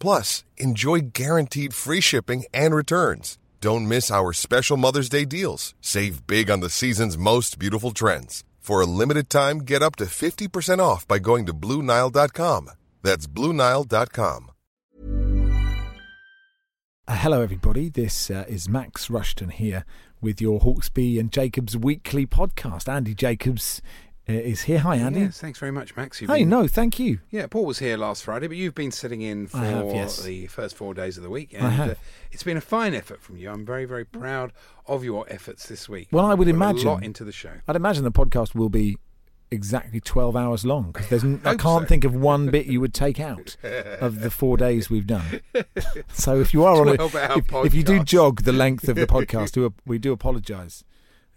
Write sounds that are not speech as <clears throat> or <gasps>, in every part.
Plus, enjoy guaranteed free shipping and returns. Don't miss our special Mother's Day deals. Save big on the season's most beautiful trends. For a limited time, get up to 50% off by going to BlueNile.com. That's BlueNile.com. Uh, hello, everybody. This uh, is Max Rushton here with your Hawksbee and Jacobs weekly podcast. Andy Jacobs is here. Hi, Andy. Yes, thanks very much, Max. You've Hey, been- no, thank you. Yeah, Paul was here last Friday, but you've been sitting in for have, yes. the first four days of the week, and I have. Uh, it's been a fine effort from you. I'm very, very proud of your efforts this week. Well, I would imagine- a lot into the show. I'd imagine the podcast will be exactly 12 hours long because I Hope can't so. think of one bit you would take out of the four days we've done. <laughs> So if you are on a, if, if you do jog the length of the podcast, we do apologise.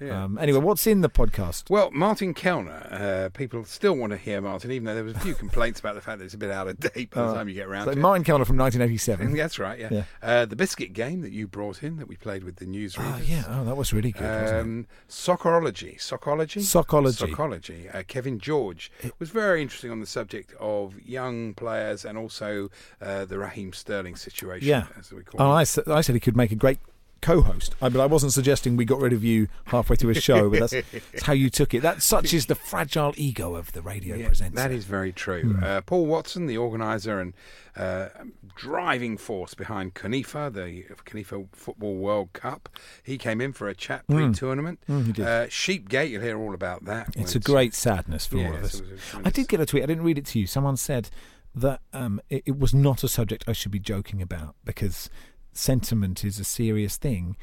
Yeah. Um, anyway, what's in the podcast? Well, Martin Kelner, uh, people still want to hear Martin, even though there was a few complaints about the fact that it's a bit out of date by the Oh. time you get around So to it. Martin Kelner from 1987. That's right, yeah. Yeah. Uh, the biscuit game that you brought in that we played with the newsreaders. Oh, yeah. Oh, that was really good. Um, Socorology, Soccology, Soccology. Soccology. Uh, Kevin George it was very interesting on the subject of young players and also uh, the Raheem Sterling situation, Yeah. as we call Oh, it. I, I said he could make a great co-host, I, but I wasn't suggesting we got rid of you halfway through a show. But that's, <laughs> that's how you took it. That such is the fragile ego of the radio Yeah, presenter. that is very true. Hmm. Uh, Paul Watson, the organizer and uh, driving force behind ConIFA, the ConIFA Football World Cup, he came in for a chat pre-tournament. Mm, did. Uh, Sheepgate, you'll hear all about that. It's a great sadness for all of us. it was a- I did get a tweet. I didn't read it to you. Someone said that um, it, it was not a subject I should be joking about because sentiment is a serious thing,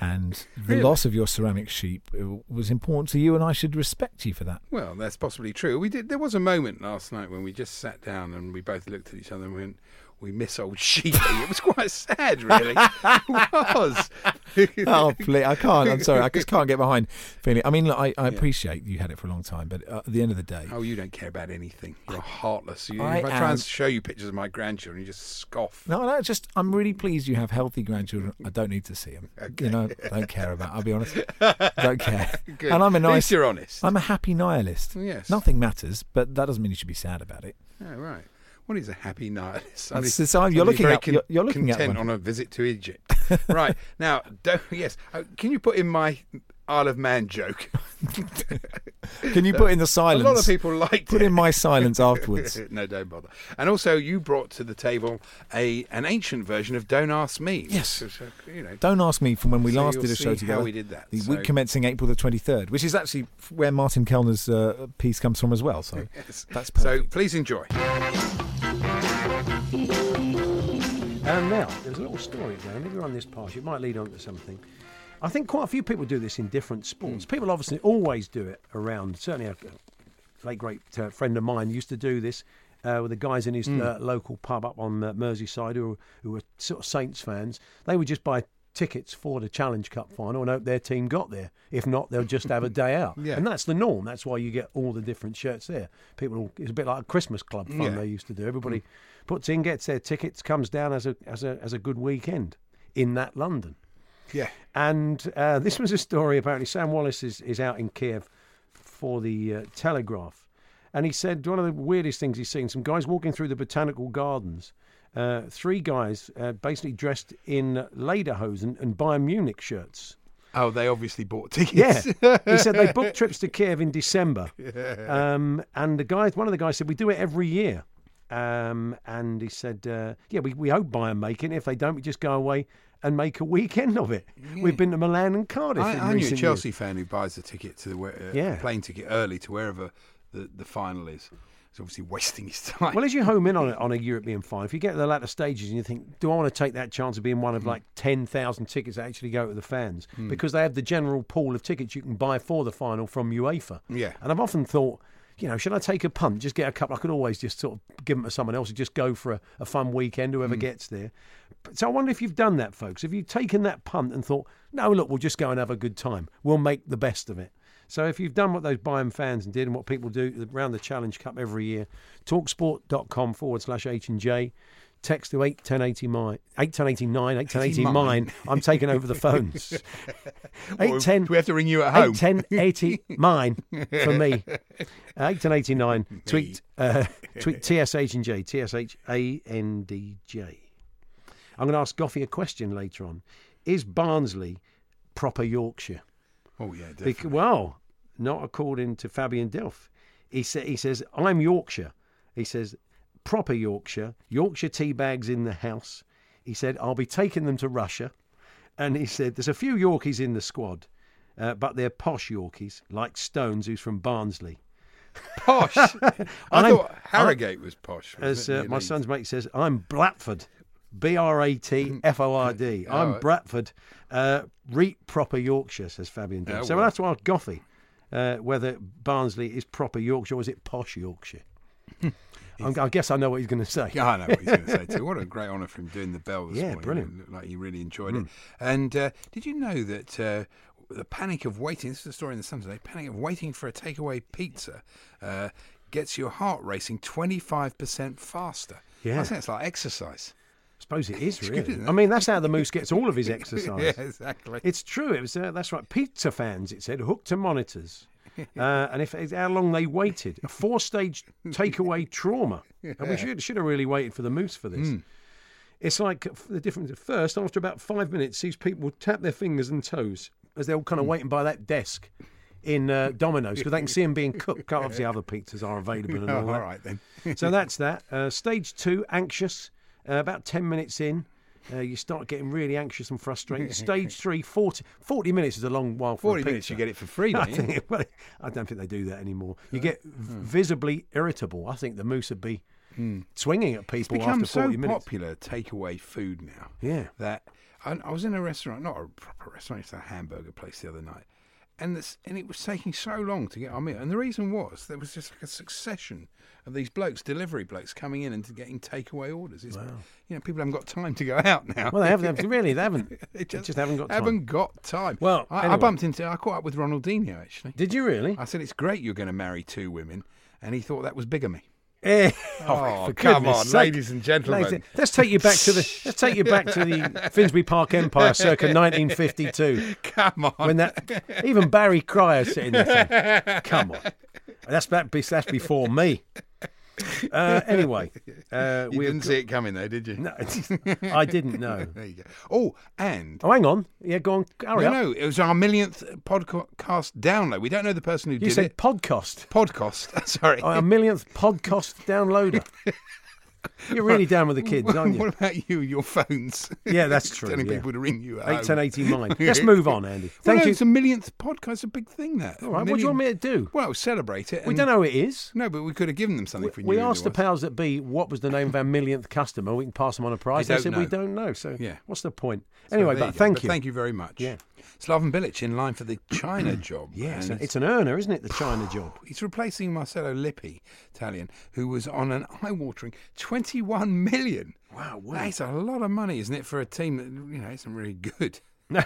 and the Really? loss of your ceramic sheep uh, was important to you, and I should respect you for that. Well, that's possibly true. We did. There was a moment last night when we just sat down and we both looked at each other and went, "We miss old Sheepy." it was quite sad, really. it was. <laughs> oh, please, I can't. I'm sorry. I just can't get behind feeling. I mean, look, I, I appreciate you had it for a long time, but uh, at the end of the day, Oh, you don't care about anything. You're heartless. You, I if I try am- and show you pictures of my grandchildren, you just scoff. no, no. Just I'm really pleased you have healthy grandchildren. I don't need to see them. You know, don't care about. I'll be honest. Don't care. <laughs> Good. And I'm a At nice. least you're honest. I'm a happy nihilist. Yes. Nothing matters, but that doesn't mean you should be sad about it. Oh, right. What is a happy nihilist? That's- <laughs> Somebody- it's- you're looking at- you're- you're looking at content one. on a visit to Egypt. <laughs> right now, don't, yes. Uh, can you put in my Isle of Man joke? <laughs> Can you put in the silence? A lot of people liked Put it. in my silence afterwards. no, don't bother. And also, you brought to the table a an ancient version of "Don't Ask Me." Yes. which, uh, you know. Don't ask me from when we So last did a show together. how we did that. The So- week commencing April the 23rd, which is actually where Martin Kelner's uh, piece comes from as well. So Yes. that's So please enjoy. And now, there's a little story down. If you're on this path, it might lead on to something. I think quite a few people do this in different sports. People obviously always do it around. Certainly, a late great uh, friend of mine used to do this uh, with the guys in his uh, local pub up on uh, Merseyside who, who were sort of Saints fans. They would just buy tickets for the Challenge Cup final and hope their team got there. If not, they'll just have a day out. <laughs> Yeah. And that's the norm. That's why you get all the different shirts there. People, all- it's a bit like a Christmas club fun Yeah. they used to do. Everybody puts in, gets their tickets, comes down as a as a as a good weekend in that London. Yeah. And uh, this was a story. Apparently, Sam Wallace is, is out in Kiev for the uh, Telegraph, and he said one of the weirdest things he's seen: some guys walking through the botanical gardens. Uh, three guys uh, basically dressed in lederhosen and Bayern Munich shirts. Oh, they obviously bought <laughs> tickets. Yeah, he said they booked <laughs> trips to Kiev in December, um, and the guys, one of the guys said we do it every year, um, and he said, uh, yeah, we, we hope Bayern make it. If they don't, we just go away and make a weekend of it. We've been to Milan and Cardiff. I, I knew a Chelsea years. fan who buys the ticket to the uh, Yeah. plane ticket early to wherever the, the final is. He's obviously wasting his <laughs> time. Well, as you home in on a, on a European final, if you get to the latter stages and you think, do I want to take that chance of being one of hmm. like 10,000 tickets that actually go to the fans? Hmm. Because they have the general pool of tickets you can buy for the final from UEFA. Yeah. And I've often thought, you know, should I take a punt, just get a couple? I could always just sort of give them to someone else and just go for a, a fun weekend, whoever hmm. gets there. So I wonder if you've done that, folks. Have you taken that punt and thought, no, look, we'll just go and have a good time. We'll make the best of it. So if you've done what those Bayern fans did and what people do around the Challenge Cup every year, talksport.com forward slash H and J. Text to 81089, 81089, 81089. I'm taking over the phones. <laughs> 810, Do we have to ring you at home? 81080 <laughs> mine for me. <laughs> Uh, 81089. Tweet, uh, tweet TSH and J, TSH A N D J. I'm going to ask Goughie a question later on. Is Barnsley proper Yorkshire? Oh yeah, definitely. Bec- well, not according to Fabian Delph. He, sa- he says, I'm Yorkshire. He says, proper Yorkshire, Yorkshire tea bags in the house. He said, I'll be taking them to Russia. And he said, there's a few Yorkies in the squad, uh, but they're posh Yorkies, like Stones, who's from Barnsley. posh. <laughs> I I'm- thought Harrogate was posh. As uh, my son's mate says, I'm Bradford. B R A T <laughs> F O R D. I'm. Bradford. Uh, reap proper Yorkshire, says Fabian. Delph. Oh, so well. we'll have to ask Goughie uh, whether Barnsley is proper Yorkshire or is it posh Yorkshire. <laughs> I'm- I guess I know what he's going to say. Yeah, I know what he's going to say too. What a <laughs> great honour for him doing the bell this Yeah, morning. brilliant. Hmm. Looked like he really enjoyed it. And uh, did you know that uh, the panic of waiting, this is a story in the Sun today, panic of waiting for a takeaway pizza uh, gets your heart racing 25% faster. Yeah. I think it's like exercise. I suppose it is <laughs> really. I mean, that's how the moose gets all of his <laughs> exercise. yeah, exactly. It's true. It was uh, that's right. Pizza fans, it said, hooked to monitors, <laughs> uh, and if how long they waited, a four-stage takeaway trauma, and we should should have really waited for the moose for this. It's like the difference. At first, after about five minutes, these people would tap their fingers and toes as they're all kind of waiting by that desk in uh, Domino's because they can see them being cooked. Obviously, other pizzas are available and Oh, all all that. right then. so that's that. Uh, stage two, anxious. Uh, about 10 minutes in, uh, you start getting really anxious and frustrated. <laughs> Stage three, 40, 40 minutes is a long while for 40 a minutes, you get it for free, <laughs> I, don't you? think, well, I don't think they do that anymore. You get v- visibly irritable. I think the moose would be swinging at Hmm. It's people become after 40 so minutes. popular takeaway food now. Yeah. That I, I was in a restaurant, not a proper restaurant, it's a hamburger place the other night, and this, and it was taking so long to get our meal. And the reason was there was just like a succession of these blokes, delivery blokes, coming in and getting takeaway orders. It's, You know, people haven't got time to go <laughs> out now. Well, they haven't. Really, they haven't. <laughs> They They just haven't got time. Haven't got time. Well, I, I bumped into. I caught up with Ronaldinho actually. Did you really? I said it's great you're going to marry two women, and he thought that was bigamy. Eh, Oh, for come on, sake. ladies and gentlemen. Ladies- Let's take you back to the. <laughs> Let's take you back to the Finsbury Park Empire, circa <laughs> 1952. Come on. when that even Barry Cryer sitting there saying, "Come on, <laughs> that's that, that's before me." Uh, anyway, uh, <laughs> you we didn't see it coming though, did you? No, I didn't <laughs> know. There you go. Oh, and Oh, hang on. Yeah, go on. Hurry no, up. no, it was our millionth podcast download. We don't know the person who you did it. You said podcast. Podcast. <laughs> Sorry. Oh, a millionth podcast downloader. <laughs> You're really down with the kids, aren't you? <laughs> What about you? Your phones. Yeah, that's true, <laughs> Telling yeah. people to ring you. At Eight ten eighty nine. Let's move on, Andy. Well, Thank no, you. It's a millionth podcast. It's a big thing. That. All right, what do you want me to do? Well, celebrate it. We don't know who it is. No, but we could have given them something for you. We you. asked the powers that be what was the name of our millionth customer. We can pass them on a prize. They They, said we don't know. So Yeah. what's the point? Anyway, there but go. thank But you. Thank you very much. Yeah. Slaven Bilic in line for the China <clears throat> job. Yes, and it's an earner, isn't it? The China job. <gasps> He's replacing Marcello Lippi, Italian, who was on an eye-watering 21 million. Wow, That's a lot of money, isn't it, for a team that you know isn't really good? <laughs> <laughs>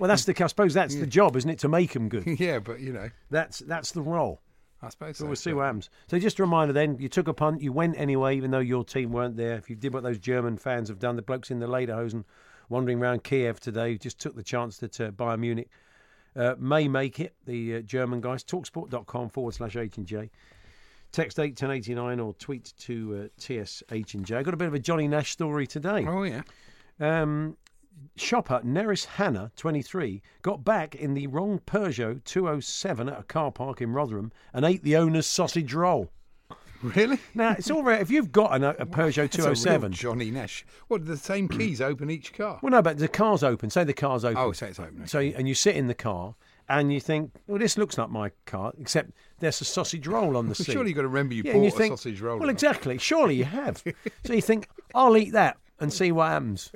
Well, that's the. I suppose that's the job, isn't it? To make them good. <laughs> yeah, but you know, That's that's the role. I suppose So we'll see what happens. So just a reminder then, you took a punt, you went anyway, even though your team weren't there. If you did what those German fans have done, the blokes in the Lederhosen wandering around Kiev today just took the chance that uh, Bayern Munich uh, may make it, the uh, German guys. Talksport.com forward slash H and J. Text 81089 or tweet to uh, TSH and J. I got a bit of a Johnny Nash story today. Oh yeah. Um, shopper Neris Hanna, 23, got back in the wrong Peugeot 207 at a car park in Rotherham and ate the owner's sausage roll. <laughs> Really? Now, it's all right. If you've got an, a Peugeot It's a real 207, Johnny Nash. What? The same mm. keys open each car. well, no, but the car's open. Say the car's open. Oh, say it's open. So, and you sit in the car and you think, well, this looks like my car, except there's a sausage roll on the <laughs> seat. surely you've got to remember you Yeah, bought you think, a sausage roll. Well, exactly. Surely you have. <laughs> so you think, I'll eat that and see what happens.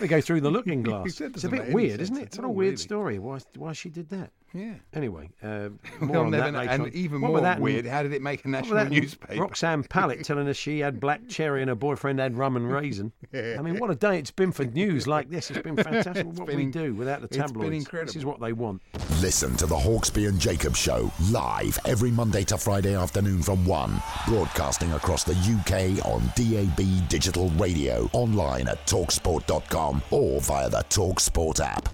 We go through the looking glass. It's a bit weird, isn't it? It's what a weird really. story. Why, why she did that. Yeah. Anyway, uh, <laughs> We'll more on that know. later And on. even What more that and- weird, how did it make a national that newspaper? Roxanne Pallett telling us she had black <laughs> cherry and her boyfriend had rum and raisin. I mean, what a day it's been for news like this. It's been <laughs> fantastic. what been we do without the it's been tabloids. This is what they want. Listen to the Hawksbee and Jacob Show live every Monday to Friday afternoon from 1. Broadcasting across the UK on DAB digital radio, online at talksport.com or via the Talksport app.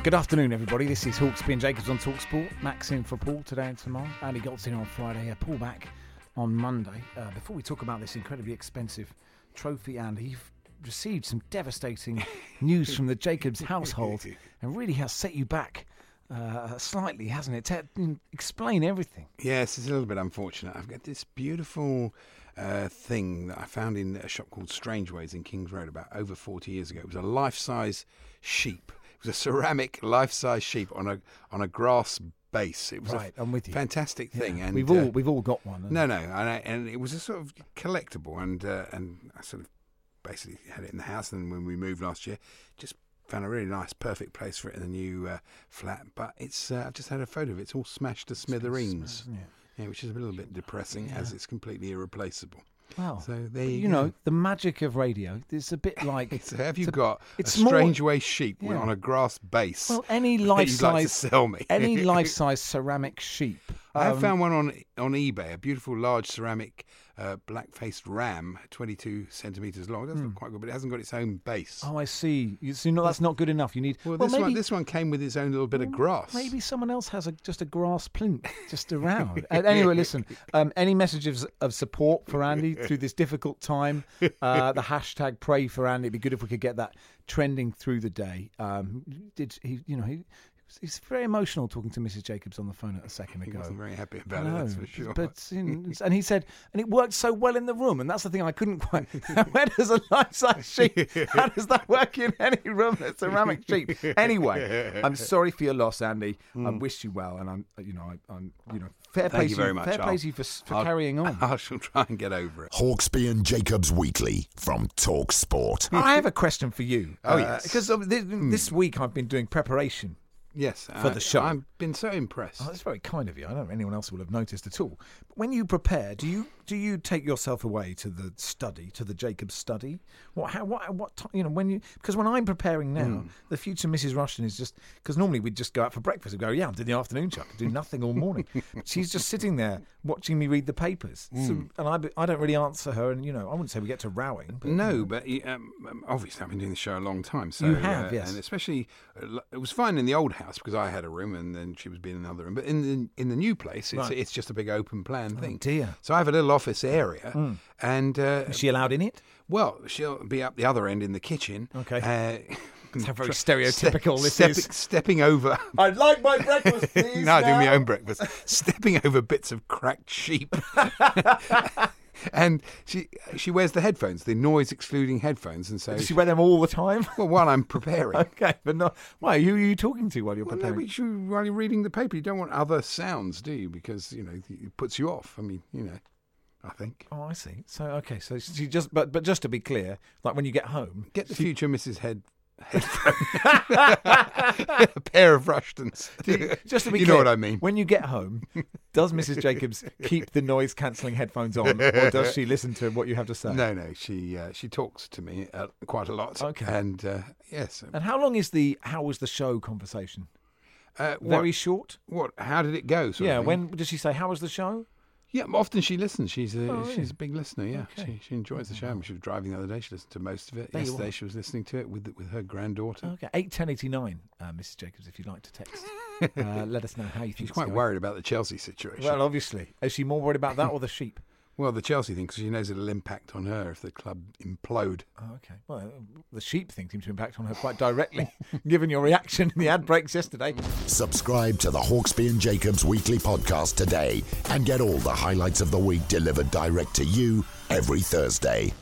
Good afternoon, everybody. This is Hawksbee and Jacobs on Talksport. Max in for Paul today and tomorrow. Andy Goltz in on Friday. Uh, Paul back on Monday. Uh, before we talk about this incredibly expensive trophy, Andy, you've received some devastating <laughs> news from the Jacobs household <laughs> and really has set you back uh, slightly, hasn't it? Te- mm, explain everything. Yes, it's a little bit unfortunate. I've got this beautiful uh, thing that I found in a shop called Strangeways in Kings Road about over 40 years ago. It was a life-size sheep. It was a ceramic life-size sheep on a on a grass base. It was Right, a I'm with you. fantastic thing. Yeah, and we've uh, all we've all got one. No, no, and, I, and it was a sort of collectible, and uh, and I sort of basically had it in the house. And when we moved last year, just found a really nice, perfect place for it in the new uh, flat. But it's uh, I've just had a photo of it. It's all smashed to smithereens. Yeah, which is a little bit depressing, as it's completely irreplaceable. Well, So there you you go. know the magic of radio. It's a bit <laughs> like So have you a- got it's a more- strange way sheep Yeah. on a grass base? Well, any <laughs> life you'd like size, sell me? any <laughs> life size ceramic sheep. I have um, found one on on eBay, a beautiful large ceramic uh, black faced ram, 22 centimetres long. That's not quite good, but it hasn't got its own base. Oh, I see. You see, no, that's not good enough. You need. well, well, this maybe, one this one came with its own little bit of grass. Maybe someone else has a, just a grass plinth just <laughs> around. Uh, anyway, listen. Um, any messages of support for Andy <laughs> through this difficult time? Uh, the hashtag pray for Andy. It'd be good if we could get that trending through the day. Um, did he? You know, he, he's very emotional talking to Mrs. Jacobs on the phone at a second He ago. wasn't very happy I about it, that's for sure. But you <laughs> know, and he said, and it worked so well in the room, and that's the thing I couldn't quite. <laughs> Where does a life-size sheep? How does that work in any room? A ceramic sheep. Anyway, I'm sorry for your loss, Andy. I hmm. wish you well, and I'm, you know, I, I'm, you know, fair play Thank you to very much. Fair play I'll- to you for, for I'll- carrying on. <laughs> I shall try and get over it. Hawksbee and Jacobs Weekly from Talksport. I have a question for you. Oh, uh, yes. because of this, hmm. this week I've been doing preparation. Yes, For the show. I've been so impressed. Oh, that's very kind of you. I don't know if anyone else will have noticed at all. But when you prepare, do you do you take yourself away to the study, to the Jacobs study? What how what what ti- you know when you because when I'm preparing now, Hmm. the future Mrs. Rushton is just because normally we'd just go out for breakfast and go, yeah, I'm doing the afternoon could do nothing all morning. She's just sitting there watching me read the papers, Hmm. so, and I I don't really answer her, and you know I wouldn't say we get to rowing, but No, but um, um, obviously I've been doing the show a long time. So You have, uh, yes. and especially uh, it was fine in the old house because I had a room and then she was being in another room. But in the in the new place, it's Right. Oh, it's just a big open plan thing. dear. Hmm. So I have a little office area, and uh, is she allowed in it? well, she'll be up the other end in the kitchen. Okay. Uh, <laughs> It's how very <laughs> Ste- stereotypical this stepping, is. Stepping over. <laughs> I'd like my breakfast, please. no, I do my own breakfast. Stepping over bits of cracked sheep. and she she wears the headphones, the noise excluding headphones, and so Does she wear them all the time? well, while I'm preparing. Okay, but not. Why? Who are you talking to while you're Well, preparing? but you, while you're reading the paper, you don't want other sounds, do you? Because you know it puts you off. I mean, you know, I think. Oh, I see. So okay, so she just but but just to be clear, like when you get home, Get the future Mrs. Head. A <laughs> pair of Rushtons. just to be you clear, know what I mean. When you get home, does Mrs. Jacobs keep the noise cancelling headphones on, or does she listen to what you have to say? No, no, she uh, she talks to me uh, quite a lot. Okay. and uh, yes, And how long is the how was the show conversation? uh, what, Very short. What? How did it go? Yeah. When does she say how was the show? Yeah, often she listens. She's a Oh, she's a big listener. Yeah, Okay. she she enjoys the show. I mean, she was driving the other day. She listened to most of it. There Yesterday, she was listening to it with with her granddaughter. Okay, eight ten eighty nine, uh, Mrs. Jacobs. If you'd like to text, <laughs> uh, let us know how you think. She's quite going. worried about the Chelsea situation. Well, obviously, is she more worried about that or the sheep? Well, the Chelsea thing, because she knows it'll impact on her if the club implode. Oh, okay. Well, the sheep thing seems to impact on her quite directly, <laughs> given your reaction in the ad breaks yesterday. Subscribe to the Hawksbee and Jacobs Weekly Podcast today and get all the highlights of the week delivered direct to you every Thursday.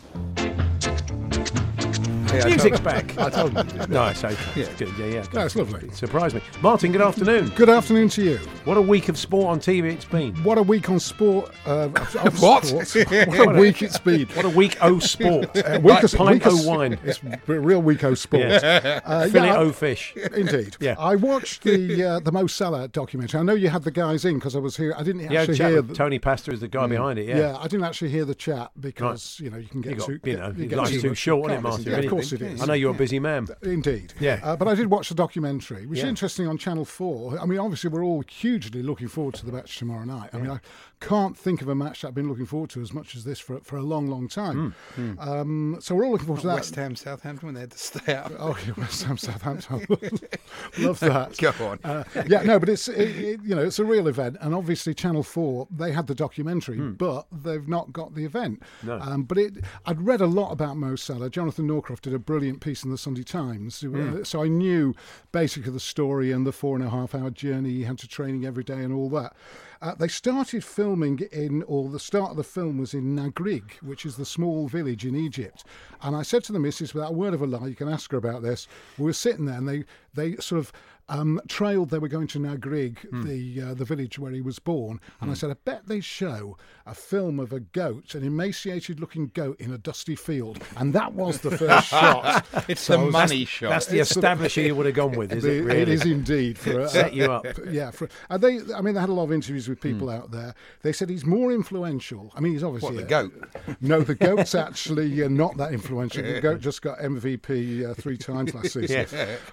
Yeah, Music's back. I told him. to do that. No, it's okay. Yeah. Good. Yeah, yeah. It's lovely. Surprised me. Martin, good afternoon. Good afternoon to you. What a week of sport on TV it's been. What a week on sport. Uh, of <laughs> What? sports. <laughs> what a week it's been. What a week o sport. <laughs> Uh, week of, Pint week of- o wine. It's a real week of sport. Yeah. Uh, Fillet yeah, o fish. Indeed. Yeah. I watched the uh, the Mo Salah documentary. I know you had the guys in because I was here. I didn't Yeah, actually chat hear. The, Tony Pastor is the guy behind it. Yeah. yeah. I didn't actually hear the chat because you know you can get You got, too you know, you life's too short, isn't it, Martin? Yeah? Course it is. I know you're a busy man. Indeed. Yeah. Uh, but I did watch the documentary, which Yeah. is interesting on Channel 4. I mean, obviously, we're all hugely looking forward to the match tomorrow night. I mean, I can't think of a match that I've been looking forward to as much as this for, for a long, long time. Hmm, Um, so we're all looking forward to that. West Ham, Southampton, when they had to stay out. <laughs> Oh, yeah, West Ham, Southampton. <laughs> Love that. <laughs> Go on. Uh, yeah, no, but it's it, it, you know it's a real event, and obviously Channel Four they had the documentary, but they've not got the event. No. Um, but it, I'd read a lot about Mo Salah. Jonathan Northcroft did a brilliant piece in the Sunday Times, uh, so I knew basically the story and the four and a half hour journey he had to training every day and all that. Uh, they started filming in, or the start of the film was in Nagrig, which is the small village in Egypt. And I said to the missus, without a word of a lie, you can ask her about this. We were sitting there, and they they sort of um, trailed they were going to Nagrig, the uh, the village where he was born. And I said, I bet they show a film of a goat, an emaciated-looking goat in a dusty field, and that was the first <laughs> shot. It's So the money shot. That's the It's of- you would have gone with, is it? It- Really? It is indeed for <laughs> a, Set you up. Yeah, for, and they. I mean, they had a lot of interviews with people Hmm. out there. They said he's more influential. I mean, he's obviously What, the a- goat? <laughs> No, the goat's actually uh, not that influential. The goat just got MVP uh, three times last <laughs> season.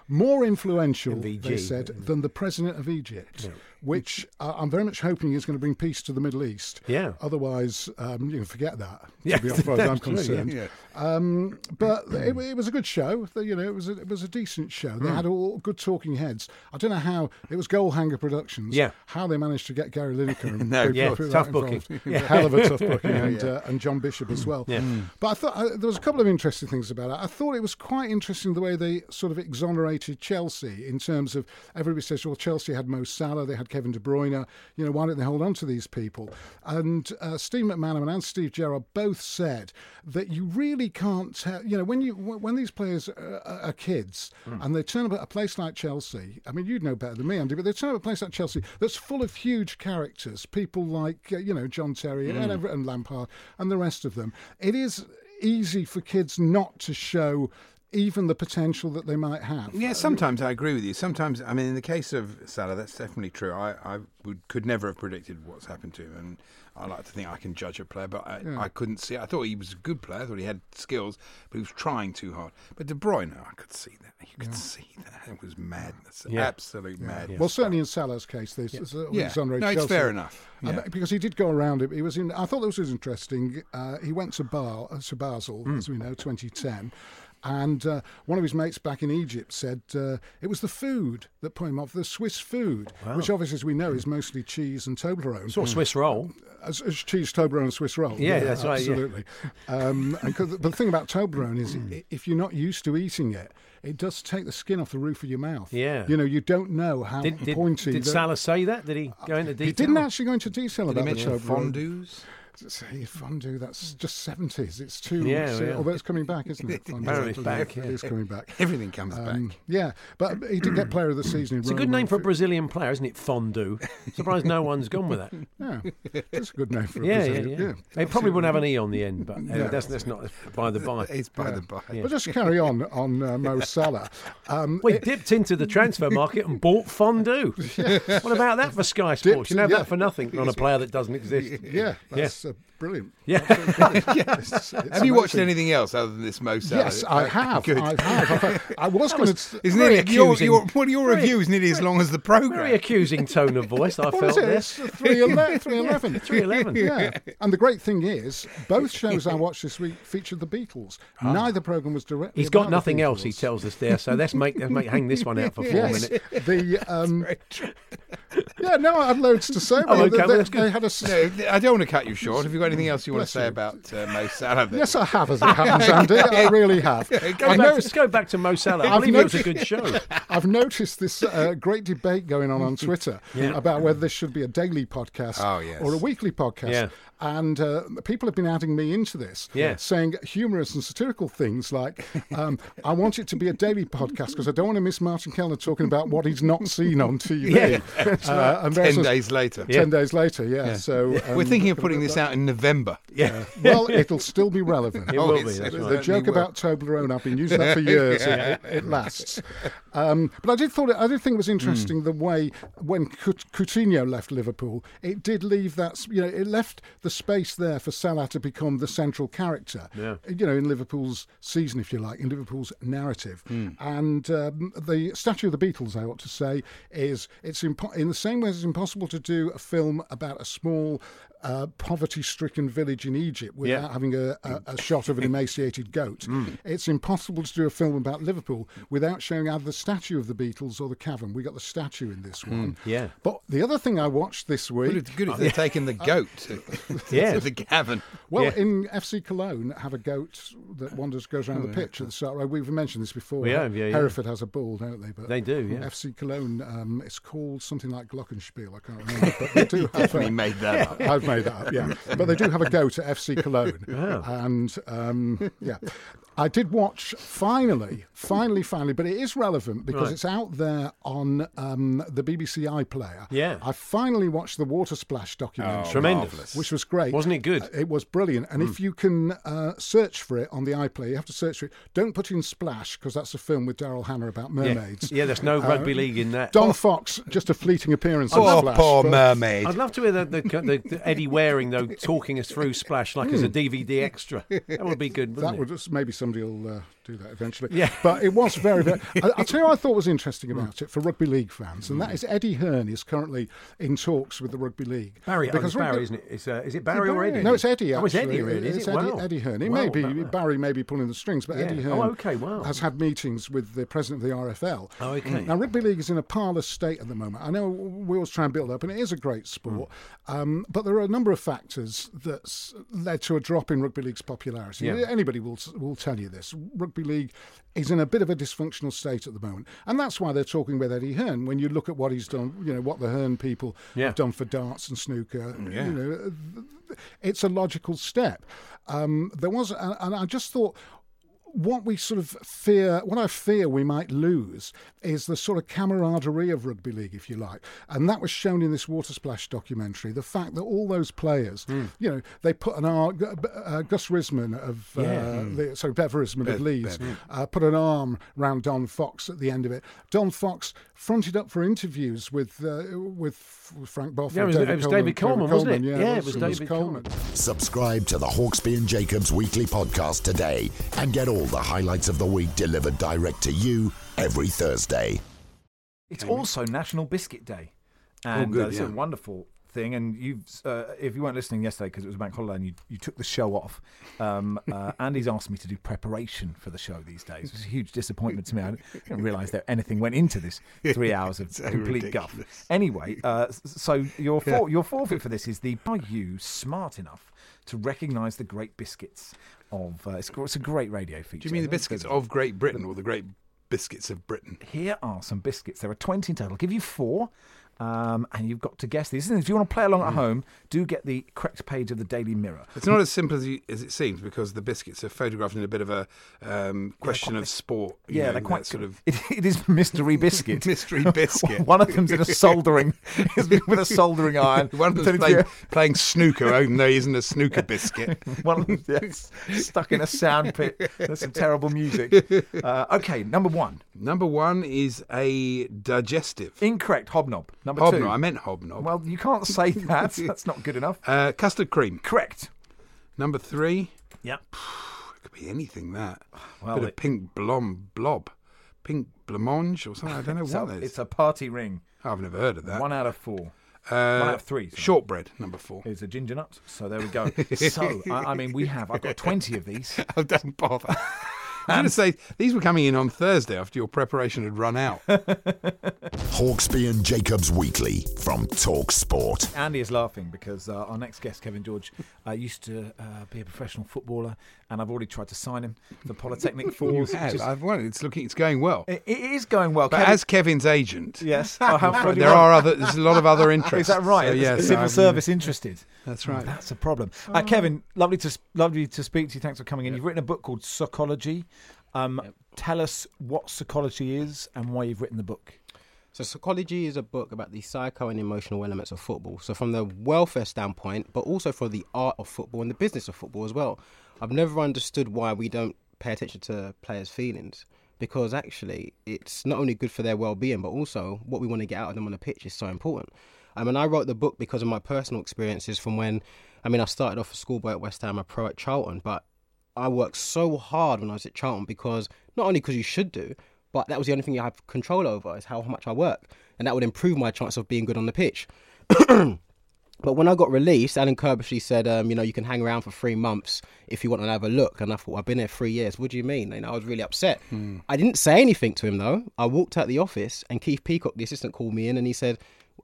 More influential, they said, than the president of Egypt. Which uh, I'm very much hoping is going to bring peace to the Middle East. Yeah. Otherwise, um, you can forget that. Yeah, be as far as I'm that's true, yeah. concerned. Yeah. Um, but it, it was a good show. You know, it was a, it was a decent show. They had all good talking heads. I don't know how it was Goalhanger Productions. Yeah. how they managed to get Gary Lineker and <laughs> No, yeah, tough involved. booking. <laughs> Yeah. hell of a tough booking, <laughs> and uh, and John Bishop as well. Yeah. Mm. But I thought uh, there was a couple of interesting things about it. I thought it was quite interesting the way they sort of exonerated Chelsea in terms of everybody says, well, Chelsea had Mo Salah, they had Kevin De Bruyne. You know, why don't they hold on to these people? And uh, Steve McManaman and Steve Gerrard both said that you really can't tell. You know, when you when these players are, are kids Mm. and they turn up at a place like Chelsea. I mean, you'd know better than me, Andy, but they turn up at a place like Chelsea that's full of huge characters, people like uh, you know John Terry Mm. and, and Lampard and the rest of them. It is easy for kids not to show even the potential that they might have. Yeah, sometimes I agree with you. Sometimes, I mean, in the case of Salah, that's definitely true. I, I would, could never have predicted what's happened to him, and I like to think I can judge a player, but I, I couldn't see. I thought he was a good player. I thought he had skills, but he was trying too hard. But De Bruyne, I could see that. You could see that. It was madness, Yeah. absolute madness. Well, certainly in Salah's case, there's, there's a- Yeah. No, it's Chelsea. fair enough. Uh, because he did go around it. He was in. I thought this was interesting. Uh, he went to Bar, uh, to Basel, Hmm. as we know, 2010. And uh, one of his mates back in Egypt said uh, it was the food that put him off, the Swiss food, which obviously, as we know, is mostly cheese and Toblerone. Sort of Swiss roll. As, as cheese, Toblerone, and Swiss roll. Yeah, that's right, yeah. Absolutely. Um, and 'cause- the thing about Toblerone is, Hmm. if you're not used to eating it, it does take the skin off the roof of your mouth. Yeah. You know, you don't know how Did, did, pointy. did the- Salah say that? Did he go into detail? He didn't actually go into detail Did he about the mention Toblerone. fondues? Say fondue, that's just seventies. It's too. Yeah, so- yeah. Although it's coming back, isn't it? <laughs> Fondue? Apparently it's back, yeah. is coming back. Everything comes Um, back. yeah, but he did get Player of the Season. in It's a good name for a Brazilian player, isn't it? Fondue. Surprised no one's gone with that. <laughs> Yeah, it's a good name for a Yeah, yeah, Brazilian. yeah. They probably wouldn't have an E on the end, but uh, that's, that's not by the by. It's by the by. But just carry on on uh, Mo <laughs> Salah. Um, We it- dipped into the transfer market and bought fondue. What about that for Sky Sports? Dipped, You know, yeah. that for nothing on a player that doesn't exist. yeah, that's uh, <laughs> brilliant. Yeah. It's- it's Have you watched anything else other than this Mo Salah? Yes, I have. Good. I have. In fact, I was <laughs> going to. It's Very nearly your, accusing. your, what are your Very- is nearly as long as the program. Very program? accusing tone of voice, I felt is it? It's 311. <laughs> 311. 311. Yeah. And the great thing is, both shows I watched this week featured the Beatles. Neither program was directly. He's got about the nothing else, he tells us there, so let's make, let's make hang this one out for four Yes, minutes. the um, yeah, no, I had loads to say. Oh, about it. okay, They- well, they had a s- No, I don't want to cut you short. Have you got anything else you want Bless to say you. about uh, Mo Salah? then? Yes, I have, as it <laughs> happens, Andy. I really have. Go I've, back, noticed, let's go back to Mo Salah. I I've believe it was a good show. <laughs> I've noticed this uh, great debate going on on <laughs> Twitter Yeah. about whether this should be a daily podcast Oh, yes. or a weekly podcast. Yeah. And uh, people have been adding me into this, Yeah. saying humorous and satirical things like, um, "I want it to be a daily podcast because I don't want to miss Martin Kelner talking about what he's not seen on TV." <laughs> Yeah, <laughs> uh, and Ten days later. Ten days later, yeah. So We're um, thinking of putting this out in November. Yeah. well, it'll still be relevant. <laughs> It Oh, will be. That's it right. The joke about Toblerone, I've been using that for years. it, it lasts. Um, but I did thought it, I did think it was interesting the way when Coutinho left Liverpool, it did leave that you know it left the space there for Salah to become the central character. Yeah. You know, in Liverpool's season, if you like, in Liverpool's narrative. And um, the statue of the Beatles, I ought to say, is it's impo- in the same way as it's impossible to do a film about a small. Uh, poverty-stricken village in Egypt without Yeah. having a, a, a shot of an emaciated goat. It's impossible to do a film about Liverpool without showing either the statue of the Beatles or the cavern. We got the statue in this one. yeah. But the other thing I watched this week, good, good if they're taking the <laughs> goat to, <laughs> Yeah. to the cavern. well, Yeah. in FC Cologne, have a goat that wanders goes around the pitch at the start. Right, We've mentioned this before. We have, yeah, yeah. Hereford has a bull, don't they? But They do, yeah. FC Cologne, um, it's called something like Glockenspiel. I can't remember, but they do <laughs> have. Definitely a- made that up. I've made that up, yeah. But they do have a go to FC Cologne. <laughs> And um, yeah, I did watch finally, finally, finally, but it is relevant because Right. it's out there on um, the BBC iPlayer. Yeah. I finally watched the Water Splash documentary. oh, Tremendous. Which was great. Wasn't it good? Uh, It was brilliant. And if you can uh, search for it on the iPlayer, you have to search for it. Don't put in Splash because that's a film with Daryl Hannah about mermaids. Yeah, there's no rugby league in that. Don Fox, just a fleeting appearance in Oh, Splash. poor mermaid. I'd love to hear the, the, the, the Eddie Waring though talking us through Splash like as a DVD extra. That would be good. That would it? maybe somebody will uh, do that eventually. Yeah. But it was very, very. <laughs> I, I'll tell you what I thought was interesting about it for rugby league fans, and that is Eddie Hearn is currently in talks with the rugby league. Barry, oh, it's rugby- Barry, isn't it? It's, uh, is it Barry or Eddie? No, it's Eddie. Oh, it's Eddie, really. Is It's it? Eddie, Wow. Eddie Hearn. It Wow, may be wow. Barry may be pulling the strings, but Yeah. Eddie Oh, okay, wow. has had meetings with the president of the RFL. Oh, okay. Now rugby league is in a parlous state at the moment. I know we always try and build up, and it is a great sport, Hmm. um, but there are a number of factors that's led to a drop in rugby league's popularity. Yeah. Anybody will will tell you this. Rugby league is in a bit of a dysfunctional state at the moment, and that's why they're talking with Eddie Hearn. When you look at what he's done, you know what the Hearn people Yeah. have done for darts and snooker. Yeah. You know, it's a logical step. Um, there was, and and I just thought. What we sort of fear, what I fear we might lose, is the sort of camaraderie of rugby league, if you like, and that was shown in this Water Splash documentary. The fact that all those players, Hmm. you know, they put an arm. Uh, Gus Risman of, uh, Yeah. the, sorry, Bev Risman Bev- of Leeds, Bev, uh, put an arm round Don Fox at the end of it. Don Fox fronted up for interviews with uh, with Frank Bough. Yeah, it was- it was David Coleman, wasn't it? Yeah, Yeah, it it was, was David Coleman. Subscribe to the Hawksbee and Jacobs weekly podcast today and get all the highlights of the week delivered direct to you every Thursday. It's also National Biscuit Day, and good, uh, it's yeah. a wonderful thing. And you've, uh, if you weren't listening yesterday because it was a bank holiday and you, you took the show off, um, uh, <laughs> Andy's asked me to do preparation for the show these days. It's a huge disappointment to me. I <laughs> didn't realise that anything went into this three hours of <laughs> So complete guff. Anyway, uh, so your for, your forfeit for this is the are you smart enough to recognise the great biscuits of? Uh, it's, it's a great radio feature. Do you mean the biscuits of Great Britain or the Great Biscuits of Britain? Here are some biscuits. There are 20 in total. I'll give you four. Um, and you've got to guess these. And if you want to play along at home, do get the correct page of the Daily Mirror. It's not as simple as, you, as it seems because the biscuits are photographed in a bit of a um, question of sport. you Yeah, know, they're quite sort of <laughs> It, it is mystery <laughs> biscuit. mystery biscuit. <laughs> One of them's in a soldering with a soldering iron. One of them's playing, playing snooker, even though he isn't a snooker biscuit. One of them's yes, stuck in a sound pit. There's some terrible music. Uh, okay, number one. Number one is a digestive. Incorrect. Hobnob. Number Hobnob. two. I meant hobnob. Well, you can't <laughs> say that. That's not good enough. uh, custard cream. Correct. Number three. Yep. <sighs> It could be anything. That. Well, bit of pink blom blob, pink blancmange or something. I don't know So what that is. it's a party ring. I've never heard of that. One out of four. uh, one out of three, sorry. Shortbread. Number four. It's a ginger nut. So there we go. <laughs> so I, I mean, we have. I've got twenty of these. <laughs> Oh, don't bother. I was going to say these were coming in on Thursday after your preparation had run out. <laughs> Hawksbee and Jacobs Weekly from Talk Sport. Andy is laughing because uh, our next guest, Kevin George, uh, used to uh, be a professional footballer, and I've already tried to sign him for Polytechnic <laughs> you have. which is- I've won. It's looking. It's going well. it, it is going well. But Kevin- as Kevin's agent, yes, oh, how bloody there are other. There's a lot of other <laughs> interests. Is that right? So, Is yes, civil I'm- service interested. That's right. That's a problem. Uh, Kevin, lovely to lovely to speak to you. Thanks for coming in. You've written a book called Soccology. Um, Tell us what Soccology is and why you've written the book. So, Soccology is a book about the psycho and emotional elements of football. So, from the welfare standpoint, but also for the art of football and the business of football as well. I've never understood why we don't pay attention to players' feelings because actually it's not only good for their well-being, but also what we want to get out of them on the pitch is so important. I mean, I wrote the book because of my personal experiences from when, I mean, I started off a schoolboy at West Ham, a pro at Charlton, but I worked so hard when I was at Charlton because not only because you should do, but that was the only thing you have control over is how much I work, and that would improve my chance of being good on the pitch. <clears throat> but when I got released, Alan Curbishley said, um, you know, you can hang around for three months if you want to have a look. And I thought, I've been here three years. What do you mean? And I was really upset. I didn't say anything to him though. I walked out the office, and Keith Peacock, the assistant, called me in, and he said,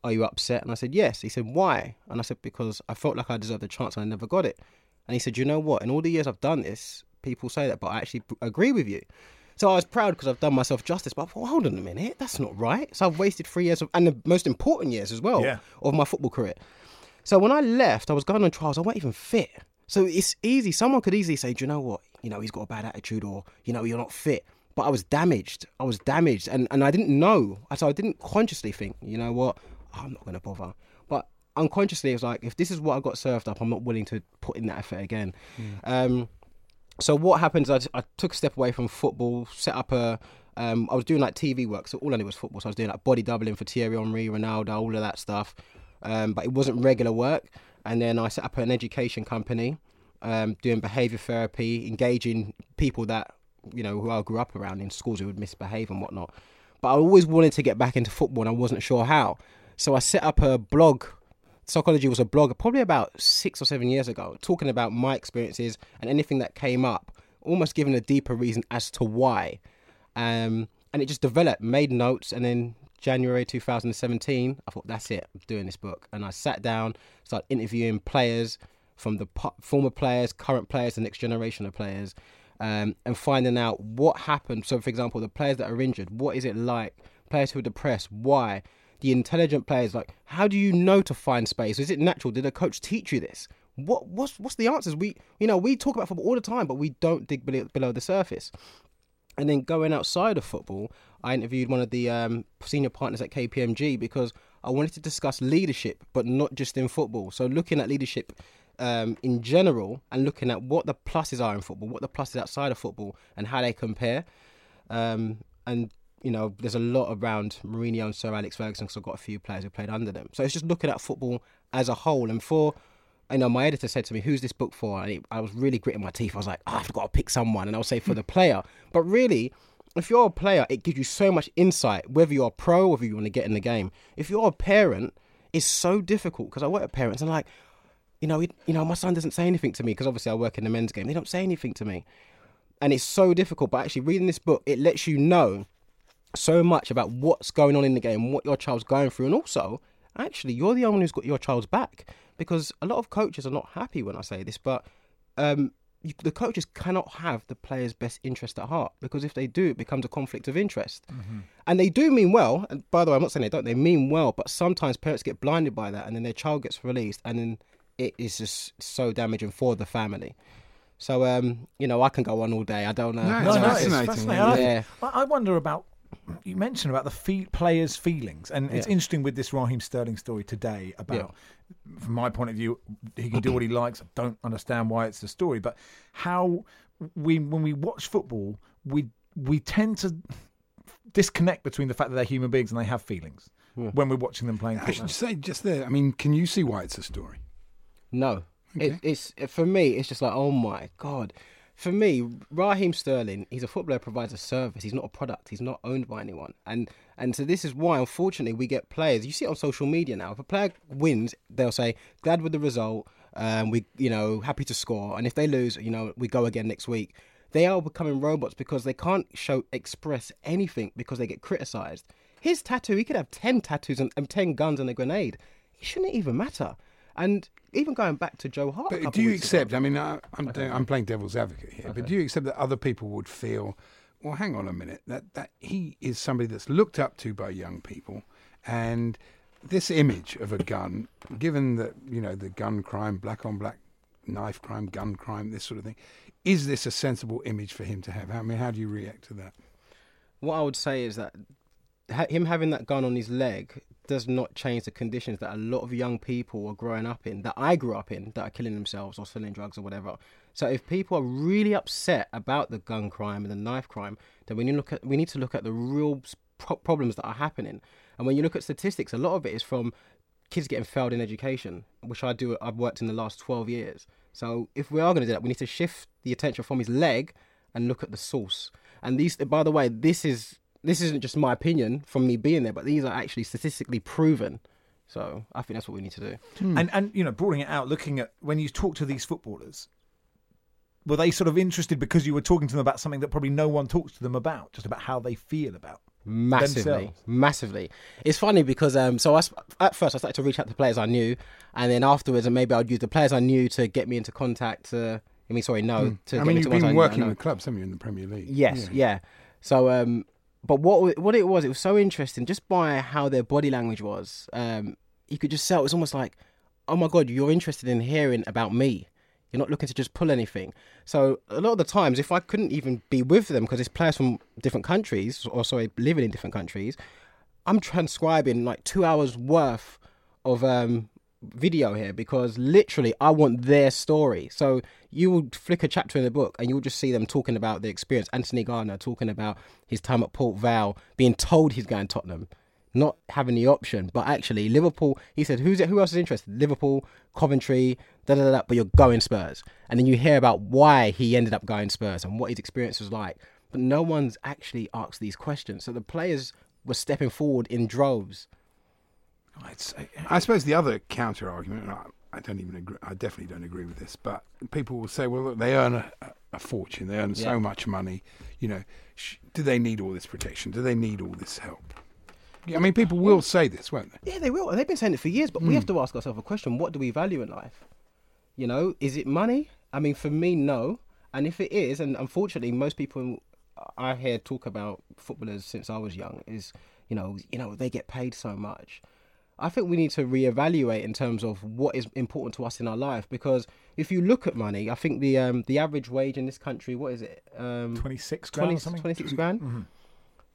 "Are you upset?" And I said, "Yes." He said, "Why?" And I said, "Because I felt like I deserved a chance, and I never got it." And he said, "You know what? In all the years I've done this, people say that, but I actually agree with you." So I was proud because I've done myself justice. But I thought, hold on a minute, that's not right. So I've wasted three years of, and the most important years as well Yeah. of my football career. So when I left, I was going on trials. I wasn't even fit. So it's easy. Someone could easily say, "Do you know what? You know, he's got a bad attitude, or you know, you're not fit." But I was damaged. I was damaged, and, and I didn't know. So I didn't consciously think, you know what? Oh, I'm not going to bother. But unconsciously, it was like, if this is what I got served up, I'm not willing to put in that effort again. Um, so what happens? I, I took a step away from football, set up a. Um, I was doing like TV work, so all I knew was football. So I was doing like body doubling for Thierry Henry, Ronaldo, all of that stuff. Um, but it wasn't regular work. And then I set up an education company, um, doing behaviour therapy, engaging people that you know who I grew up around in schools who would misbehave and whatnot. But I always wanted to get back into football, and I wasn't sure how. So I set up a blog Soccology was a blog probably about six or seven years ago, talking about my experiences and anything that came up, almost giving a deeper reason as to why. Um, and it just developed, made notes, and then January 2017, I thought, that's it, I'm doing this book. And I sat down, started interviewing players from the po- former players, current players, the next generation of players, um, and finding out what happened. So, for example, the players that are injured, what is it like? Players who are depressed, why? The intelligent players, like, how do you know to find space? Is it natural? Did a coach teach you this? What what's what's the answers? We you know we talk about football all the time, but we don't dig below, below the surface. And then going outside of football, I interviewed one of the um, senior partners at KPMG because I wanted to discuss leadership, but not just in football. So looking at leadership um, in general and looking at what the pluses are in football, what the pluses outside of football, and how they compare. Um, and you know, there's a lot around Mourinho and Sir Alex Ferguson because I've got a few players who played under them. So it's just looking at football as a whole. And for, you know, my editor said to me, "Who's this book for?" And it, I was really gritting my teeth. I was like, oh, "I've got to pick someone," and I'll say for the player. But really, if you're a player, it gives you so much insight. Whether you're a pro, whether you want to get in the game. If you're a parent, it's so difficult because I work with parents and like, you know, it, you know, my son doesn't say anything to me because obviously I work in the men's game. They don't say anything to me, and it's so difficult. But actually, reading this book, it lets you know so much about what's going on in the game, what your child's going through, and also, actually, you're the only one who's got your child's back. Because a lot of coaches are not happy when I say this, but um, you, the coaches cannot have the player's best interest at heart because if they do, it becomes a conflict of interest. And they do mean well. And by the way, I'm not saying they don't. They mean well, but sometimes parents get blinded by that, and then their child gets released, and then it is just so damaging for the family. So, um, you know, I can go on all day. I don't know. No, No, It's no, it's fascinating, fascinating. yeah. I, I wonder about you mentioned about the fe- players' feelings, and it's Yeah. interesting with this Raheem Sterling story today. About, from my point of view, he can do what he likes. I don't understand why it's a story, but how we when we watch football, we we tend to disconnect between the fact that they're human beings and they have feelings when we're watching them playing I football. should say just there. I mean, can you see why it's a story? No, Okay. it, it's for me. It's just like, oh my god. For me, Raheem Sterling, he's a footballer, provides a service. He's not a product. He's not owned by anyone. And and so this is why, unfortunately, we get players. You see it on social media now. If a player wins, they'll say, "Glad with the result. Um, we, you know, happy to score." And if they lose, you know, we go again next week. They are becoming robots because they can't show express anything because they get criticized. His tattoo, he could have ten tattoos and, and ten guns and a grenade. It shouldn't even matter. And even going back to Joe Hart, But do you weeks ago- accept? I mean, I, I'm doing, I'm playing devil's advocate here, but do you accept that other people would feel, well, hang on a minute, that that he is somebody that's looked up to by young people, and this image of a gun, given that you know the gun crime, black on black, knife crime, gun crime, this sort of thing, is this a sensible image for him to have? I mean, how do you react to that? what I would say is that him having that gun on his leg does not change the conditions that a lot of young people are growing up in, that I grew up in, that are killing themselves or selling drugs or whatever. So if people are really upset about the gun crime and the knife crime, then we need to look at we need to look at the real pro- problems that are happening. And when you look at statistics, a lot of it is from kids getting failed in education, which I do. I've worked in the last twelve years. So if we are going to do that, we need to shift the attention from his leg and look at the source. And these, by the way, this is this isn't just my opinion from me being there, but these are actually statistically proven. So I think that's what we need to do. And and you know, broadening it out, looking at when you talk to these footballers, were they sort of interested because you were talking to them about something that probably no one talks to them about, just about how they feel about Massively, themselves? massively. It's funny because um, so I at first I started to reach out to players I knew, and then afterwards, and maybe I'd use the players I knew to get me into contact. Uh, I mean, sorry, no. To I get mean, me you've to been knew that I working with clubs, haven't you, in the Premier League? Yes, yeah. So, um, but what what it was, it was so interesting just by how their body language was. Um, you could just tell it was almost like, oh my god, you're interested in hearing about me. You're not looking to just pull anything. So a lot of the times, if I couldn't even be with them because it's players from different countries, or sorry, living in different countries, I'm transcribing like two hours worth of um, video here because literally I want their story. So you would flick a chapter in the book and you'll just see them talking about the experience. Anthony Gardner talking about his time at Port Vale, being told he's going Tottenham, not having the option, but actually Liverpool. He said, "Who's it? Who else is interested? Liverpool, Coventry, da da." da, But you're going Spurs, and then you hear about why he ended up going Spurs and what his experience was like. But no one's actually asked these questions. So the players were stepping forward in droves. I suppose the other counter argument, I, I don't even agree, I definitely don't agree with this, but people will say, well, look, they earn a, a fortune, they earn Yeah. so much money, you know, sh- do they need all this protection? Do they need all this help? I mean, people will say this, won't they? Yeah, they will. And they've been saying it for years, but we hmm. have to ask ourselves a question what do we value in life? You know, is it money? I mean, for me, no. And if it is, and unfortunately, most people I hear talk about footballers since I was young is, you know, you know, they get paid so much. I think we need to reevaluate in terms of what is important to us in our life because if you look at money, I think the um, the average wage in this country, what is it? Um, 26 grand or 20 something? 26 grand.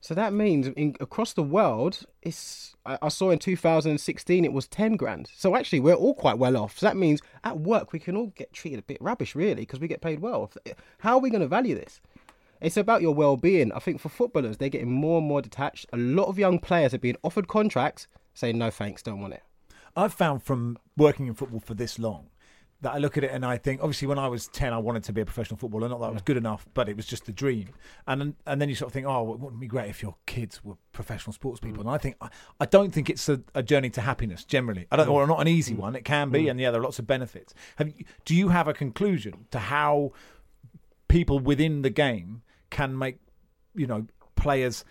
So that means in, across the world, it's I, I saw in 2016 it was 10 grand. So actually, we're all quite well off. So that means at work we can all get treated a bit rubbish, really, because we get paid well. How are we going to value this? It's about your well-being. I think for footballers, they're getting more and more detached. A lot of young players are being offered contracts, saying no thanks, don't want it. I've found from working in football for this long that I look at it and I think, obviously, when I was 10, I wanted to be a professional footballer. Not that I was good enough, but it was just a dream. And then- and then you sort of think, oh, well, it wouldn't be great if your kids were professional sports people. Mm. And I think, I, I don't think it's a, a journey to happiness generally. I don't, or not an easy mm. one. It can be, mm. and yeah, there are lots of benefits. Have you, do you have a conclusion to how people within the game can make, you know, players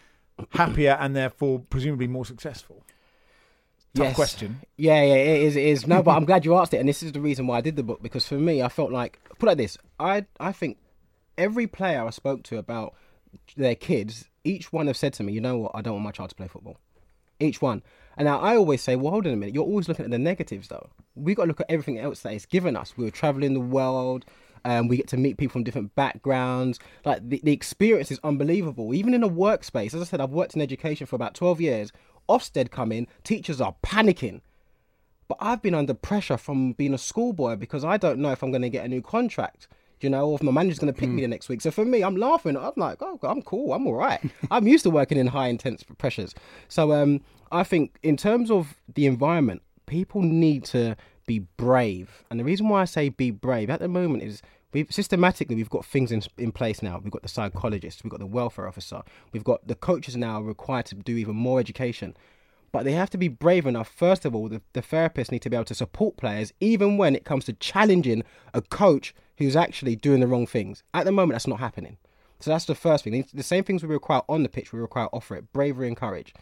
happier and therefore presumably more successful? Tough Yes. question. Yeah, yeah, it is. It is. No, but I'm glad you asked it, and this is the reason why I did the book because for me, I felt like put it like this. I I think every player I spoke to about their kids, each one have said to me, you know what, I don't want my child to play football. Each one. And now I always say, well, hold on a minute. You're always looking at the negatives, though. We got to look at everything else that it's given us. We were traveling the world. Um, we get to meet people from different backgrounds. Like the, the experience is unbelievable. Even in a workspace, as I said, I've worked in education for about 12 years. Ofsted come in, teachers are panicking. But I've been under pressure from being a schoolboy because I don't know if I'm going to get a new contract. You know, or if my manager's going to pick me the next week. So for me, I'm laughing. I'm like, oh, I'm cool. I'm all right. <laughs> I'm used to working in high intense pressures. So um, I think in terms of the environment, people need to be brave. And the reason why I say be brave at the moment is we've systematically we've got things in, in place now. We've got the psychologist, we've got the welfare officer, we've got the coaches now required to do even more education. But they have to be brave enough. First of all, the, the therapists need to be able to support players, even when it comes to challenging a coach who's actually doing the wrong things. At the moment, that's not happening. So that's the first thing. The same things we require on the pitch, we require off it bravery and courage.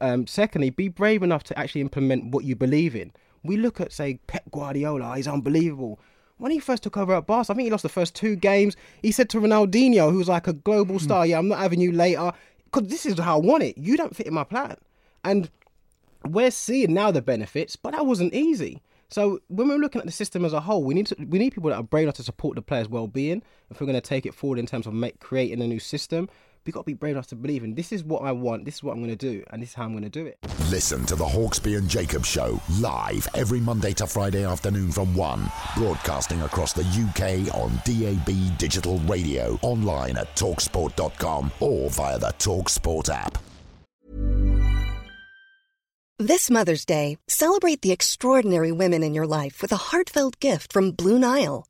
Um, secondly, be brave enough to actually implement what you believe in. We look at, say, Pep Guardiola, he's unbelievable. When he first took over at Barca, I think he lost the first two games. He said to Ronaldinho, who was like a global hmm. star, Yeah, I'm not having you later, because this is how I want it. You don't fit in my plan. And we're seeing now the benefits, but that wasn't easy. So when we're looking at the system as a whole, we need to, we need people that are brave enough to support the players' well-being. If we're going to take it forward in terms of make, creating a new system, we've got to be brave enough to believe in this is what I want, this is what I'm going to do, and this is how I'm going to do it. Listen to the Hawksbee and Jacob Show live every Monday to Friday afternoon from 1. Broadcasting across the UK on DAB digital radio, online at talksport.com or via the Talksport app. This Mother's Day, celebrate the extraordinary women in your life with a heartfelt gift from Blue Nile.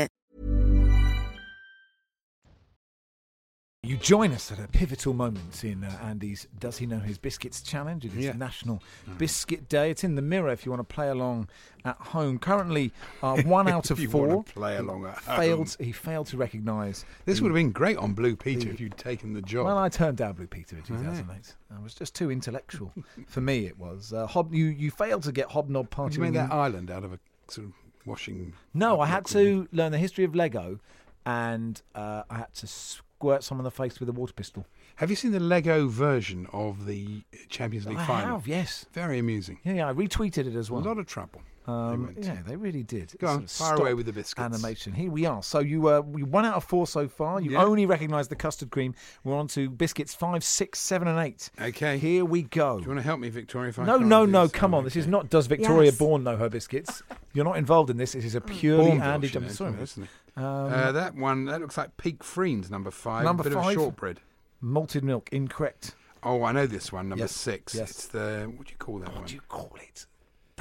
You join us at a pivotal moment in uh, Andy's Does He Know His Biscuits challenge. It is Yeah. National Biscuit Day. It's in the mirror if you want to play along at home. Currently, uh, <laughs> one out of you four play along at home. failed. He failed to recognise. This the- would have been great on Blue Peter if you'd taken the job. Well, I turned down Blue Peter in 2008. I was just too intellectual for me. It was uh, hob. You you failed to get hobnob party. you made that island out of a sort of washing. No, I had to learn the history of Lego, and uh, I had to squirt someone in the face with a water pistol. Have you seen the Lego version of the Champions League I final? have, yes. Very amusing. Yeah, yeah, I retweeted it as well. A lot of trouble. Um, went yeah, they really did. Go on, fire away with the biscuits. Animation. Here we are. So you uh, you one out of four so far. You Yeah. only recognise the custard cream. We're on to biscuits five, six, seven, and eight. Okay. Here we go. Do you want to help me, Victoria? If I No, can't no, no. this? Come Oh, on. This is not. Does Victoria Yes. Bourne know her biscuits? You're not involved in this. This is a purely Bourneville, Andy she Jump. Sorry, isn't it? um, uh, that one that looks like Peek Freans, number five. Number bit five? of shortbread. malted milk. Incorrect. Oh, I know this one, number Yes, six. yes. It's the what do you call that What one? What do you call it?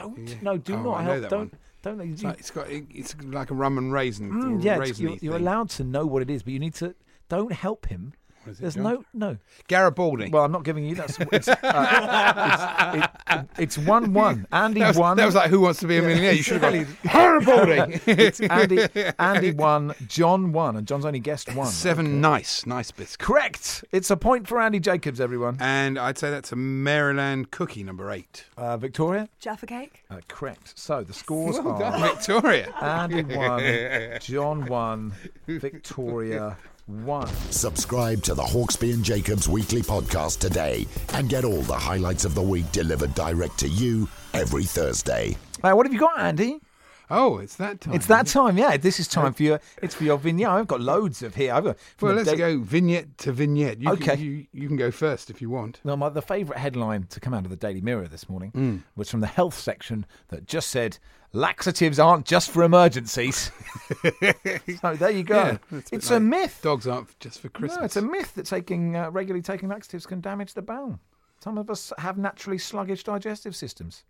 Don't. Yeah. No, do Oh, not I help. Don't. Don't. It's, you- like, it's got it's like a rum and raisin. Mm, yeah, raisiny you're, you're allowed to know what it is, but you need to. Don't help him. What is it, There's John? no no. Garibaldi. Well, I'm not giving you. That's it's, <laughs> uh, it's, it- it's one one. Andy that was, won. That was like Who Wants to Be a Millionaire. You should have Exactly. gone <laughs> Garibaldi. <laughs> it's Andy. Andy won. John won, and John's only guessed one. Seven nice, nice bits. Correct. It's a point for Andy Jacobs, everyone. And I'd say that's a Maryland cookie, number eight. Uh, Victoria. Jaffa cake. Uh, correct. So the scores Well are done, Victoria. Andy won. John won. Victoria won. Subscribe to the Hawksbee and Jacobs weekly podcast today and get all the highlights of the week delivered direct to you every Thursday. Uh, what have you got, Andy? Oh, it's that time. It's that time, yeah. This is time for your. It's for your vignette. I've got loads of here. I've got. Well, let's go vignette to vignette. You Okay. Can, you, you can go first if you want. No, my, the favourite headline to come out of the Daily Mirror this morning Mm. was from the health section that just said laxatives aren't just for emergencies. <laughs> so there you go. Yeah, a it's a like myth. Dogs aren't just for Christmas. No, it's a myth that taking uh, regularly taking laxatives can damage the bowel. Some of us have naturally sluggish digestive systems.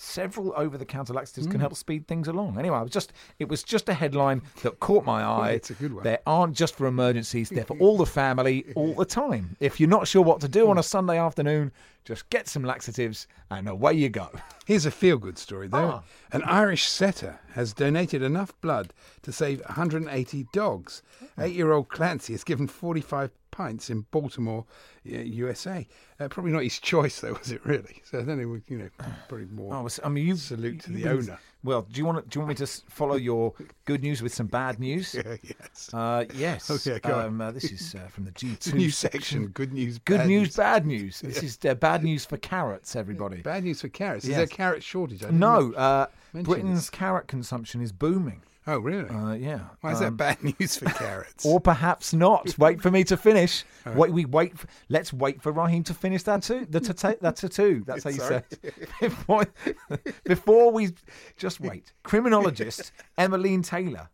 Several over-the-counter laxatives can hmm. help speed things along. Anyway, I was just it was just a headline that caught my <laughs> eye. it's a good one. They aren't just for emergencies; they're for all the <laughs> family, all the time. If you're not sure what to do on a Sunday afternoon, just get some laxatives and away you go. <laughs> Here's a feel good story, though. Ah. An Irish setter has donated enough blood to save 180 dogs. Eight year old Clancy has given 45 pints in Baltimore, USA. Uh, probably not his choice, though, <laughs> was it really? So I don't know, you know, probably more. Oh, I mean, you salute to the owner. Well, do you want do you want me to follow your good news with some bad news? <laughs> Yeah, yes. Uh, yes. <laughs> Okay, go um, uh, this is uh, from the G2 <laughs> new section. Good news, Good bad news, news. bad news. This is uh, bad news for carrots, everybody. Bad news for carrots. Is there a carrot shortage? I No, uh, Britain's this. carrot consumption is booming. Oh, really? Uh, yeah. Why is Um, that bad <laughs> news for carrots? Or perhaps not. <laughs> Wait for me to finish. Wait, we wait. For, let's wait for Raheem to finish that too. The tata- <laughs> that tattoo. That's how you Sorry. say. it. Before, before we just wait. Criminologist Emmeline Taylor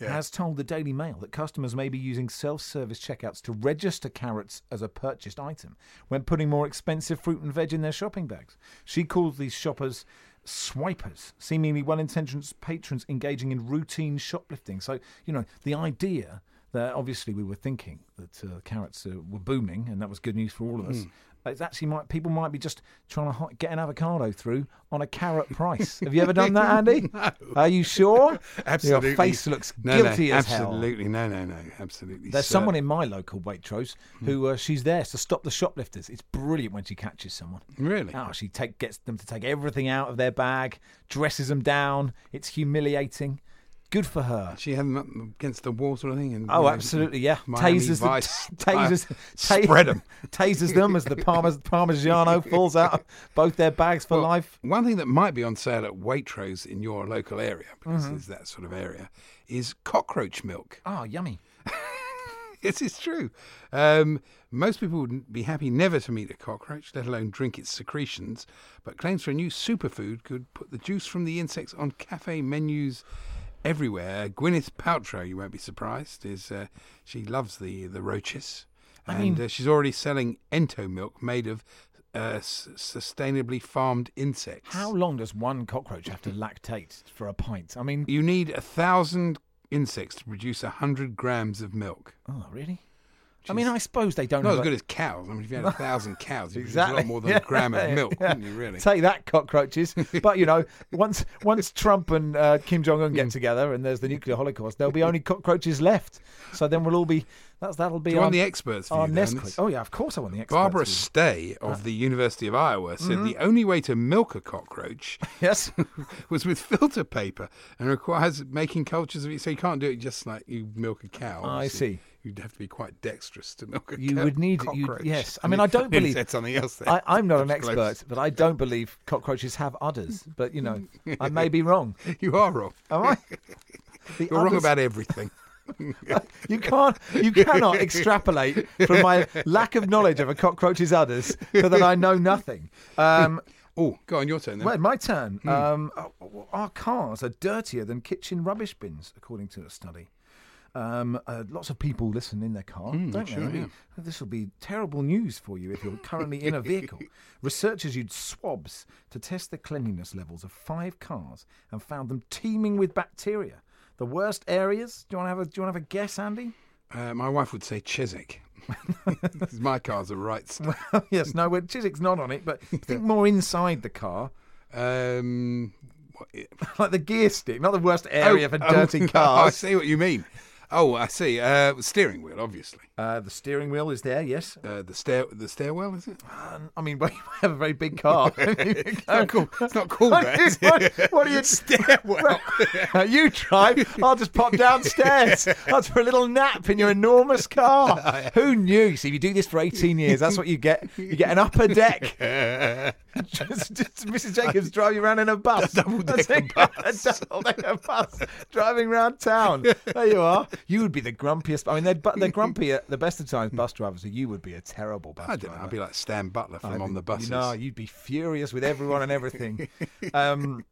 Yeah. has told the Daily Mail that customers may be using self-service checkouts to register carrots as a purchased item when putting more expensive fruit and veg in their shopping bags. She calls these shoppers swipers, seemingly well-intentioned patrons engaging in routine shoplifting. So, you know, the idea that obviously we were thinking that uh, carrots uh, were booming, and that was good news for all of us. It's actually might people might be just trying to get an avocado through on a carrot price. <laughs> Have you ever done that, Andy? No. Are you sure? <laughs> Absolutely. Your face looks no, guilty no, as hell. Absolutely. No, no, no. Absolutely. There's sir. someone in my local Waitrose who uh, she's there to stop the shoplifters. It's brilliant when she catches someone. Really? Oh, she take, gets them to take everything out of their bag, dresses them down. It's humiliating. Good for her. She had them up against the wall sort of thing. And, Oh, you know, absolutely, yeah. Miami tasers, them, <laughs> tasers, <laughs> spread them. <laughs> tasers them as the Parmes- Parmigiano falls out of both their bags for Well, life. One thing that might be on sale at Waitrose in your local area, because Mhm. it's that sort of area, is cockroach milk. Oh, yummy. Yes, it's true. Um, most people would be happy never to meet a cockroach, let alone drink its secretions, but claims for a new superfood could put the juice from the insects on cafe menus everywhere. Gwyneth Paltrow, you won't be surprised, is uh, she loves the the roaches, I and mean- uh, she's already selling Ento milk made of uh, s- sustainably farmed insects. How long does one cockroach have to lactate for a pint? I mean, You need a thousand insects to produce a hundred grams of milk. oh, really? I mean, I suppose they don't Not have as a- good as cows. I mean, if you had a <laughs> thousand cows, you'd produce a lot more than a gram of milk, <laughs> wouldn't you? Really? Take that, cockroaches. but you know, <laughs> once once Trump and uh, Kim Jong Un Hmm. get together and there's the nuclear holocaust, there'll be only cockroaches left. So then we'll all be that's that'll be Do you our, want the experts' our view, nest then? queen. Oh yeah, of course I want the experts. Barbara view. Stay of the University of Iowa said Mhm. the only way to milk a cockroach yes. was with filter paper and requires making cultures of it. So you can't do it just like you milk a cow. I see. You'd have to be quite dexterous to milk a cockroach. You would need cockroach. yes. I mean, I don't <laughs> believe said something else. There. I, I'm not <laughs> an expert, close. but I don't believe cockroaches have udders. But you know, I may be wrong. <laughs> You are wrong. Am I? The You're wrong about everything. You can't, you cannot extrapolate from my lack of knowledge of a cockroach's udders so that I know nothing. Um, oh, go on, your turn then. Well, my turn. Hmm. Um, our cars are dirtier than kitchen rubbish bins, according to a study. Um, uh, lots of people listen in their car, Mm, don't sure, they? yeah. This will be terrible news for you if you're currently in a vehicle. <laughs> Researchers used swabs to test the cleanliness levels of five cars and found them teeming with bacteria. The worst areas. Do you want to have a? Do you want to have a guess, Andy? Uh, my wife would say Chiswick. <laughs> <laughs> my car's a right stuff. yes, no, well, Chiswick's not on it, but think more inside the car. Um, what, like the gear stick, not the worst area for dirty oh, cars. I see what you mean. Oh, I see. Uh, steering wheel, obviously. Uh, the steering wheel is there, yes. Uh, the stair, the stairwell, is it? Uh, I mean, <laughs> well, you have a very big car. <laughs> <laughs> it's not cool. It's not cool. What, that, is what, what are you stairwell? You drive. I'll just pop downstairs. That's for a little nap in your enormous car. Who knew? See, if you do this for 18 years, that's what you get. You get an upper deck. just, just Mrs. Jacobs drive you around in a bus. double decker bus. A double decker bus driving around town. There you are. You would be the grumpiest. I mean, they're, they're grumpy <laughs> at the best of times, bus drivers. So you would be a terrible bus I don't know. driver. I'd be like Stan Butler from I On think- the Buses. Know, you'd be furious with everyone and everything. <laughs> um,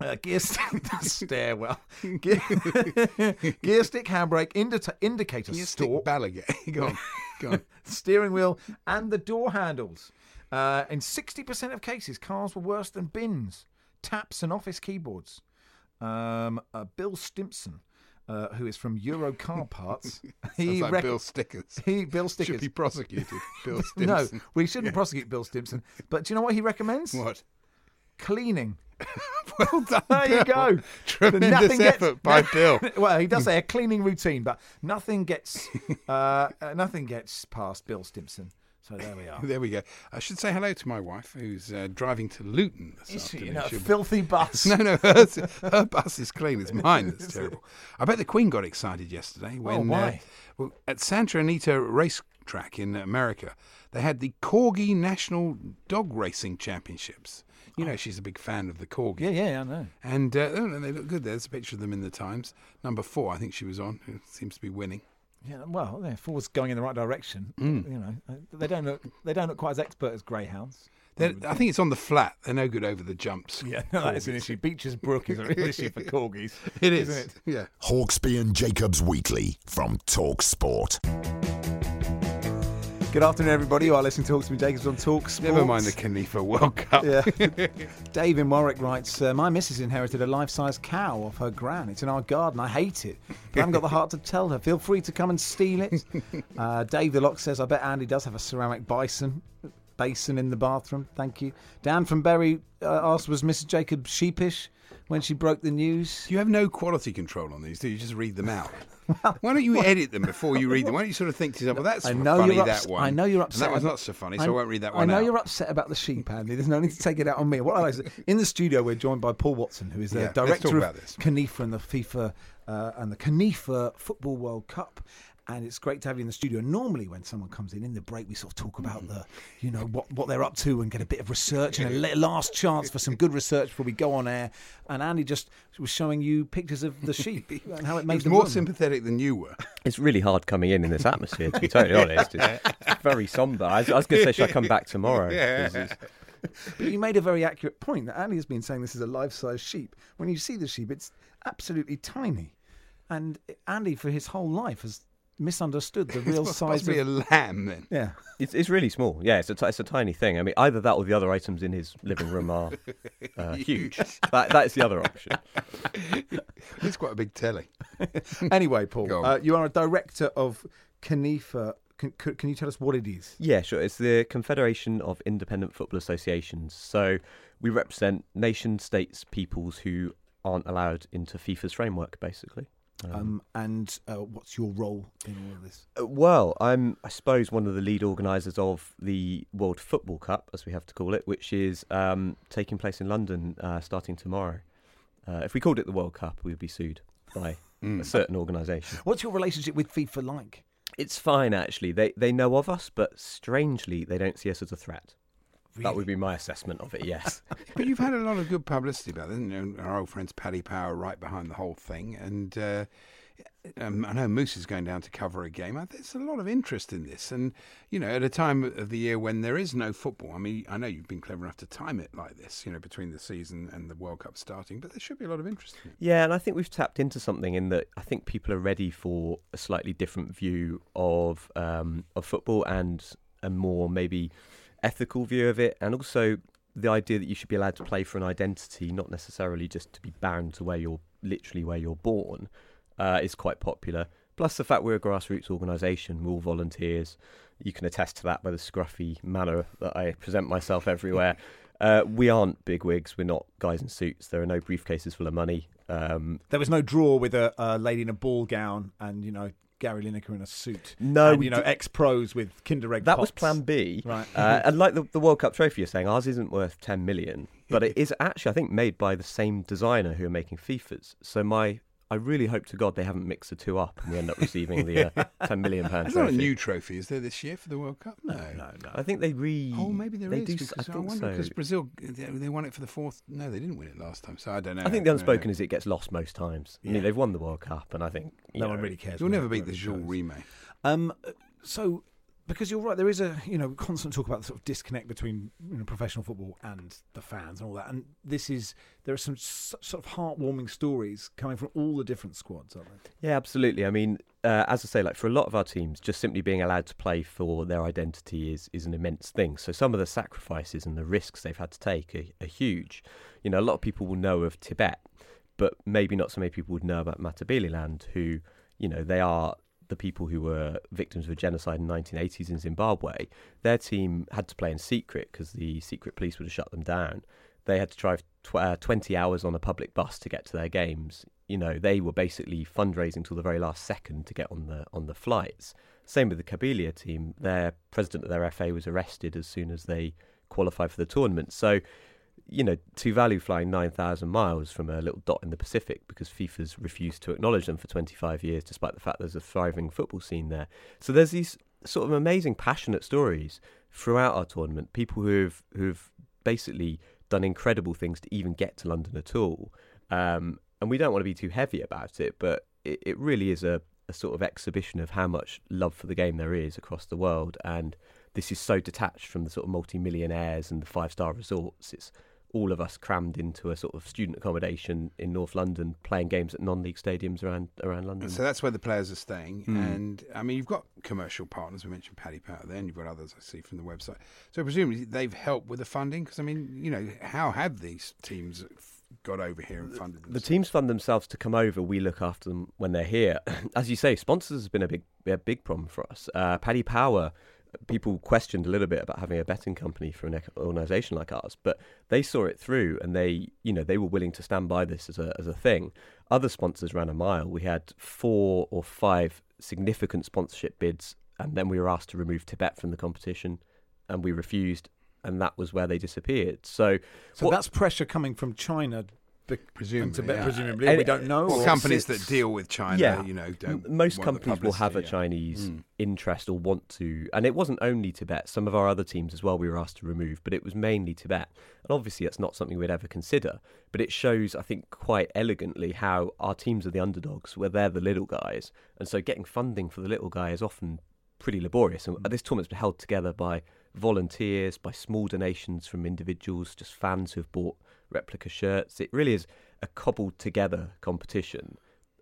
uh, gear stick, <laughs> stairwell, gear, gear stick, handbrake, indita- indicator, Gear stick stalk, Ballagate. go on, go on. steering wheel, and the door handles. Uh, in 60% of cases, cars were worse than bins. taps and office keyboards. Um, uh, Bill Stimpson, uh, who is from Euro Car Parts, <laughs> he like rec- Bill Stickers. He Bill Stickers Should be prosecuted. <laughs> Bill no, we shouldn't prosecute Bill Stimpson. But do you know what he recommends? What? Cleaning. <laughs> well done. There you go. Tremendous Nothing gets- effort by Bill. well, he does say a cleaning routine, but nothing gets uh, uh, nothing gets past Bill Stimpson. So there we are. <laughs> There we go. I should say hello to my wife, who's uh, driving to Luton this Is she in a She'll be- filthy bus? <laughs> No, no, hers, her bus is clean. It's <laughs> mine that's terrible. I bet the Queen got excited yesterday when Oh, why? Uh, well, at Santa Anita racetrack in America, they had the Corgi National Dog Racing Championships. You know, she's a big fan of the Corgi. Yeah, yeah, I know. And uh, oh, they look good. There's a picture of them in the Times. Number four, I think she was on, who seems to be winning. Yeah, well, yeah, Ford's going in the right direction. Mm. You know, uh, they don't look they don't look quite as expert as greyhounds. They're, I think it's on the flat. They're no good over the jumps. <laughs> Yeah, no, that is an issue. Becher's Brook is a real issue for <laughs> corgis. It is. isn't it? Yeah. Hawksbee and Jacobs Weekly from Talk Sport. Good afternoon, everybody. You are listening to Hawksbee and Jacobs on Talk Sports. Never mind the ConIFA World Cup. Yeah. Dave in Warwick writes, uh, My missus inherited a life-size cow off her gran. It's in our garden. I hate it. But I haven't got the heart to tell her. Feel free to come and steal it. <laughs> Uh, Dave the Lock says, I bet Andy does have a ceramic bison basin in the bathroom. Thank you. Dan from Berry uh, asked, Was Mrs. Jacobs sheepish when she broke the news? You have no quality control on these, do you? You just read them out. <laughs> Why don't you edit them before you read them? Why don't you sort of think to yourself, well, that's I know funny, you're that one. I know you're and upset. that was not so funny, so I, won't read that one I know out. you're upset about the sheep, Andy. There's no need to take it out on me. What I like is, in the studio, we're joined by Paul Watson, who is the Yeah, director of. ConIFA and the FIFA uh, and the ConIFA Football World Cup. And it's great to have you in the studio. Normally, when someone comes in in the break, we sort of talk about mm-hmm. the, you know, what, what they're up to and get a bit of research and a last chance for some good research before we go on air. And Andy just was showing you pictures of the sheep <laughs> and how it He made was the more room. sympathetic than you were. <laughs> It's really hard coming in in this atmosphere, to be totally <laughs> honest. It's very somber. I was, was going to say, should I come back tomorrow? it's- But you made a very accurate point that Andy has been saying this is a life-size sheep. When you see the sheep, it's absolutely tiny, and Andy, for his whole life, has misunderstood the <laughs> real It's size possibly of a lamb then. Yeah, <laughs> It's, it's really small. Yeah, it's a, t- it's a tiny thing. I mean, either that or the other items in his living room are <laughs> uh, huge. That, that is the other option. It's quite a big telly. anyway, Paul, uh, you are a director of ConIFA. Can, can can you tell us what it is? Yeah, sure. It's the Confederation of Independent Football Associations. So we represent nation states, peoples who aren't allowed into FIFA's framework, basically. Um, and uh, what's your role in all of this? Uh, Well, I'm, I suppose, one of the lead organisers of the World Football Cup, as we have to call it, which is um, taking place in London uh, starting tomorrow. Uh, if we called it the World Cup, we'd be sued by <laughs> Mm. a certain organisation. What's your relationship with FIFA like? It's fine, actually. They they know of us, but strangely, they don't see us as a threat. That would be my assessment of it. Yes. <laughs> But you've had a lot of good publicity about it. Know, our old friends Paddy Power right behind the whole thing, and uh, um, I know Moose is going down to cover a game. There's a lot of interest in this, and you know, at a time of the year when there is no football. I mean, I know you've been clever enough to time it like this, you know, between the season and the World Cup starting, but there should be a lot of interest in it. Yeah, and I think we've tapped into something in that I think people are ready for a slightly different view of um, of football and a more maybe ethical view of it, and also the idea that you should be allowed to play for an identity, not necessarily just to be bound to where you're literally where you're born, uh, is quite popular. Plus the fact we're a grassroots organisation, we're all volunteers. You can attest to that by the scruffy manner that I present myself everywhere. <laughs> Uh, we aren't big wigs. We're not guys in suits. There are no briefcases full of money. Um, There was no draw with a, a lady in a ball gown and you know Gary Lineker in a suit. No, and, we you know ex pros with Kinder Egg. that was. Plan B. Right. Uh, <laughs> and like the, the World Cup trophy, you're saying ours isn't worth 10 million, but it is actually, I think, made by the same designer who are making FIFA's. So my, I really hope to God they haven't mixed the two up and we end up <laughs> receiving the uh, 10 million pound There's not a new trophy, is there, this year for the World Cup? No, no, no. I think they re. Oh, maybe there they is do, because I I, wonder so. because Brazil they, won it for the fourth. No, they didn't win it last time, so I don't know. I think the unspoken is it gets lost most times. I Yeah. mean, they've won the World Cup, and I think No know, one really cares. You'll never beat the Jules Rimet. Um, so because you're right, there is a you know constant talk about the sort of disconnect between you know professional football and the fans and all that. And this is there are some sort of heartwarming stories coming from all the different squads, aren't there? Yeah, absolutely. I mean, uh, as I say, like for a lot of our teams, just simply being allowed to play for their identity is is an immense thing. So some of the sacrifices and the risks they've had to take are, are huge. You know, a lot of people will know of Tibet, but maybe not so many people would know about Matabeleland, who you know they are the people who were victims of a genocide in the 1980s in Zimbabwe. Their team had to play in secret because the secret police would have shut them down. They had to drive tw- uh, 20 hours on a public bus to get to their games. You know, they were basically fundraising till the very last second to get on the on the flights. Same with the Kabylia team. Their president of their FA was arrested as soon as they qualified for the tournament. So you know, Tuvalu flying 9,000 miles from a little dot in the Pacific because FIFA's refused to acknowledge them for 25 years, despite the fact there's a thriving football scene there. So there's these sort of amazing, passionate stories throughout our tournament. People who've who've basically done incredible things to even get to London at all. Um, and we don't want to be too heavy about it, but it, it really is a, a sort of exhibition of how much love for the game there is across the world. And this is so detached from the sort of multi-millionaires and the five-star resorts. It's all of us crammed into a sort of student accommodation in North London, playing games at non-league stadiums around around London. So that's where the players are staying, Mm. and I mean you've got commercial partners. We mentioned Paddy Power, there, and you've got others I see from the website. So presumably they've helped with the funding, because I mean you know how have these teams got over here and funded them? the teams fund themselves to come over. We look after them when they're here. <laughs> As you say, sponsors has been a big, a big problem for us. Uh, Paddy Power, people questioned a little bit about having a betting company for an organisation like ours, but they saw it through, and they, you know, they were willing to stand by this as a as a thing. Other sponsors ran a mile. We had four or five significant sponsorship bids, and then we were asked to remove Tibet from the competition, and we refused, and that was where they disappeared. So, So what- that's pressure coming from China, Presumably, Tibet, yeah. presumably. And- we don't know. Companies that deal with China, yeah, you know, don't most companies will have a yeah. Chinese Mm. interest or want to, and it wasn't only Tibet. Some of our other teams as well we were asked to remove, but it was mainly Tibet. And obviously, that's not something we'd ever consider. But it shows, I think, quite elegantly how our teams are the underdogs, where they're the little guys, and so getting funding for the little guy is often pretty laborious. And this tournament's been held together by volunteers, by small donations from individuals, just fans who've bought replica shirts. It really is a cobbled together competition.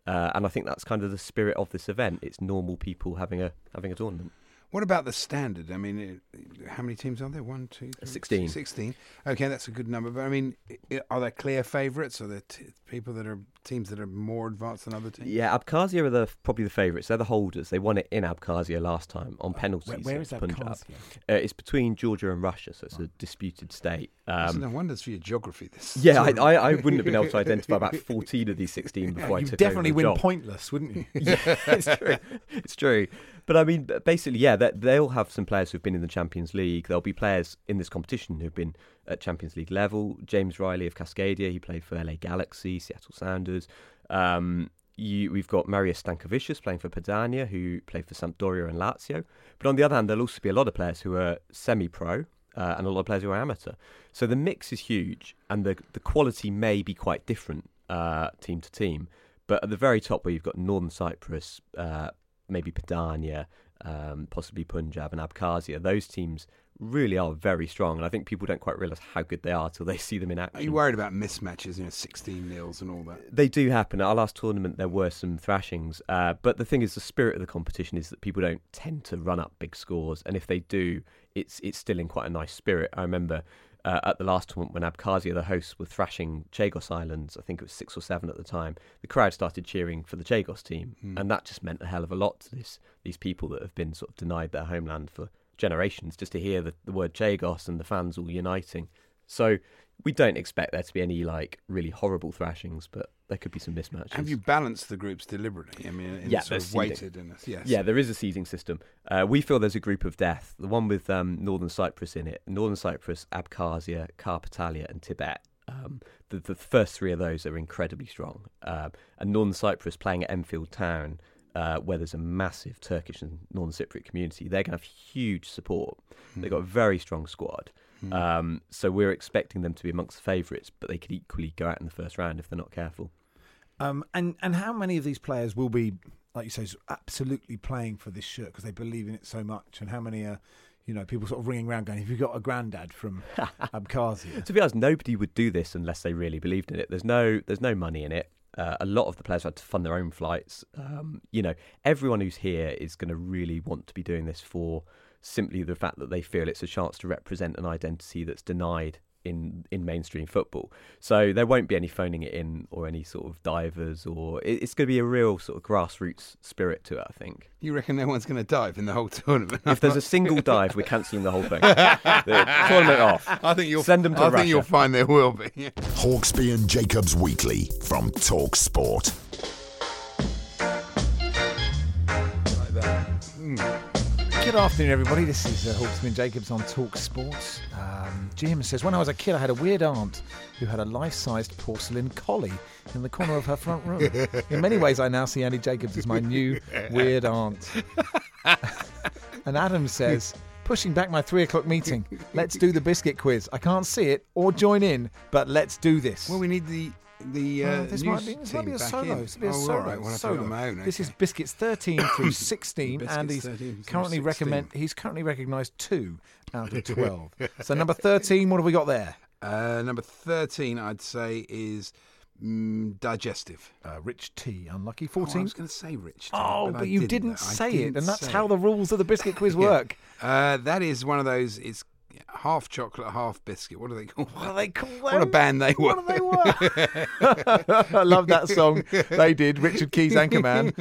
Uh, and I think that's kind of the spirit of this event. It's normal people having a having a tournament. What about the standard? I mean, uh, how many teams are there? One, two, three, 16. 16. Okay, that's a good number. But I mean, are there clear favourites? Are there t- people that are teams that are more advanced than other teams? Yeah, Abkhazia are the probably the favourites. They're the holders. They won it in Abkhazia last time on penalties. where- where is Abkhazia? Uh, it's between Georgia and Russia, so it's a disputed state. Um, no wonders for your geography. This. <laughs> yeah, I, I, I wouldn't have been able to <laughs> identify about 14 of these 16 before I you took definitely win job. pointless, wouldn't you? <laughs> yeah, it's true. It's true. But I mean, basically, yeah, they'll have some players who've been in the Champions League. There'll be players in this competition who've been at Champions League level. James Riley of Cascadia, he played for LA Galaxy, Seattle Sounders. Um, you, we've got Marius Stankevičius playing for Padania, who played for Sampdoria and Lazio. But on the other hand, there'll also be a lot of players who are semi-pro. Uh, and a lot of players who are amateur. So the mix is huge, and the the quality may be quite different uh, team to team. But at the very top, where you've got Northern Cyprus, uh, maybe Padania, um, possibly Punjab and Abkhazia, those teams really are very strong. And I think people don't quite realise how good they are till they <laughs> see them in action. Are you worried about mismatches? You know, 16 nils and all that. They do happen. At our last tournament, there were some thrashings. Uh, but the thing is, the spirit of the competition is that people don't tend to run up big scores. And if they do, it's it's still in quite a nice spirit. I remember uh, at the last tournament when Abkhazia, the hosts, were thrashing Chagos Islands, I think it was six or seven at the time, the crowd started cheering for the Chagos team. Hmm. And that just meant a hell of a lot to this, these people that have been sort of denied their homeland for generations, just to hear the, the word Chagos and the fans all uniting. So we don't expect there to be any like really horrible thrashings, but there could be some mismatches. Have you balanced the groups deliberately? I mean, in yeah, sort of weighted and yes. Yeah, there is a seeding system. Uh, we feel there's a group of death. The one with um, Northern Cyprus in it. Northern Cyprus, Abkhazia, Karpatalia, and Tibet. Um, the, the first three of those are incredibly strong. Um, and Northern Cyprus playing at Enfield Town, uh, where there's a massive Turkish and Northern Cypriot community, they're going to have huge support. They've got a very strong squad. Um, so we're expecting them to be amongst the favourites, but they could equally go out in the first round if they're not careful. Um, and and how many of these players will be, like you say, absolutely playing for this shirt because they believe in it so much? And how many are, you know, people sort of ringing around going, "Have you got a granddad from <laughs> Abkhazia?" To be honest, nobody would do this unless they really believed in it. There's no there's no money in it. Uh, a lot of the players had to fund their own flights. Um, you know, everyone who's here is going to really want to be doing this for simply the fact that they feel it's a chance to represent an identity that's denied in in mainstream football. So there won't be any phoning it in or any sort of divers or it, it's going to be a real sort of grassroots spirit to it. I think. You reckon no one's going to dive in the whole tournament? If there's a single <laughs> dive, we're cancelling the whole thing. <laughs> the tournament off. I think you'll send them to I Russia. think you'll find there will be. Hawksbee and Jacobs Weekly from Talk Sport. Hmm. Good afternoon, everybody. This is uh, Hawksbee and Jacobs on Talk Sports. Um, Jim says, When I was a kid, I had a weird aunt who had a life sized porcelain collie in the corner of her front room. In many ways, I now see Andy Jacobs as my new weird aunt. <laughs> and Adam says, Pushing back my three o'clock meeting. Let's do the biscuit quiz. I can't see it or join in, but let's do this. Well, we need the the uh, Oh, this might be, this might be a back solo. This be a oh, solo. all right. Well, I have to solo. do it on my own. This is biscuits 13 <coughs> through 16, and he's currently 16. recommend. He's currently recognised two out of <laughs> 12. so number 13, what have we got there? Uh, number thirteen, I'd say, is mm, digestive. Uh, Rich tea, unlucky Oh, I was going to say rich. Tea. Oh, but, but you didn't. didn't say it, didn't and that's how it. the rules of the biscuit quiz <laughs> Yeah. work. Uh, that is one of those. It's half chocolate, half biscuit. What do they call? What do they call What a band they were. What they were? <laughs> <laughs> I love that song. They did. Richard Keys, Anchorman.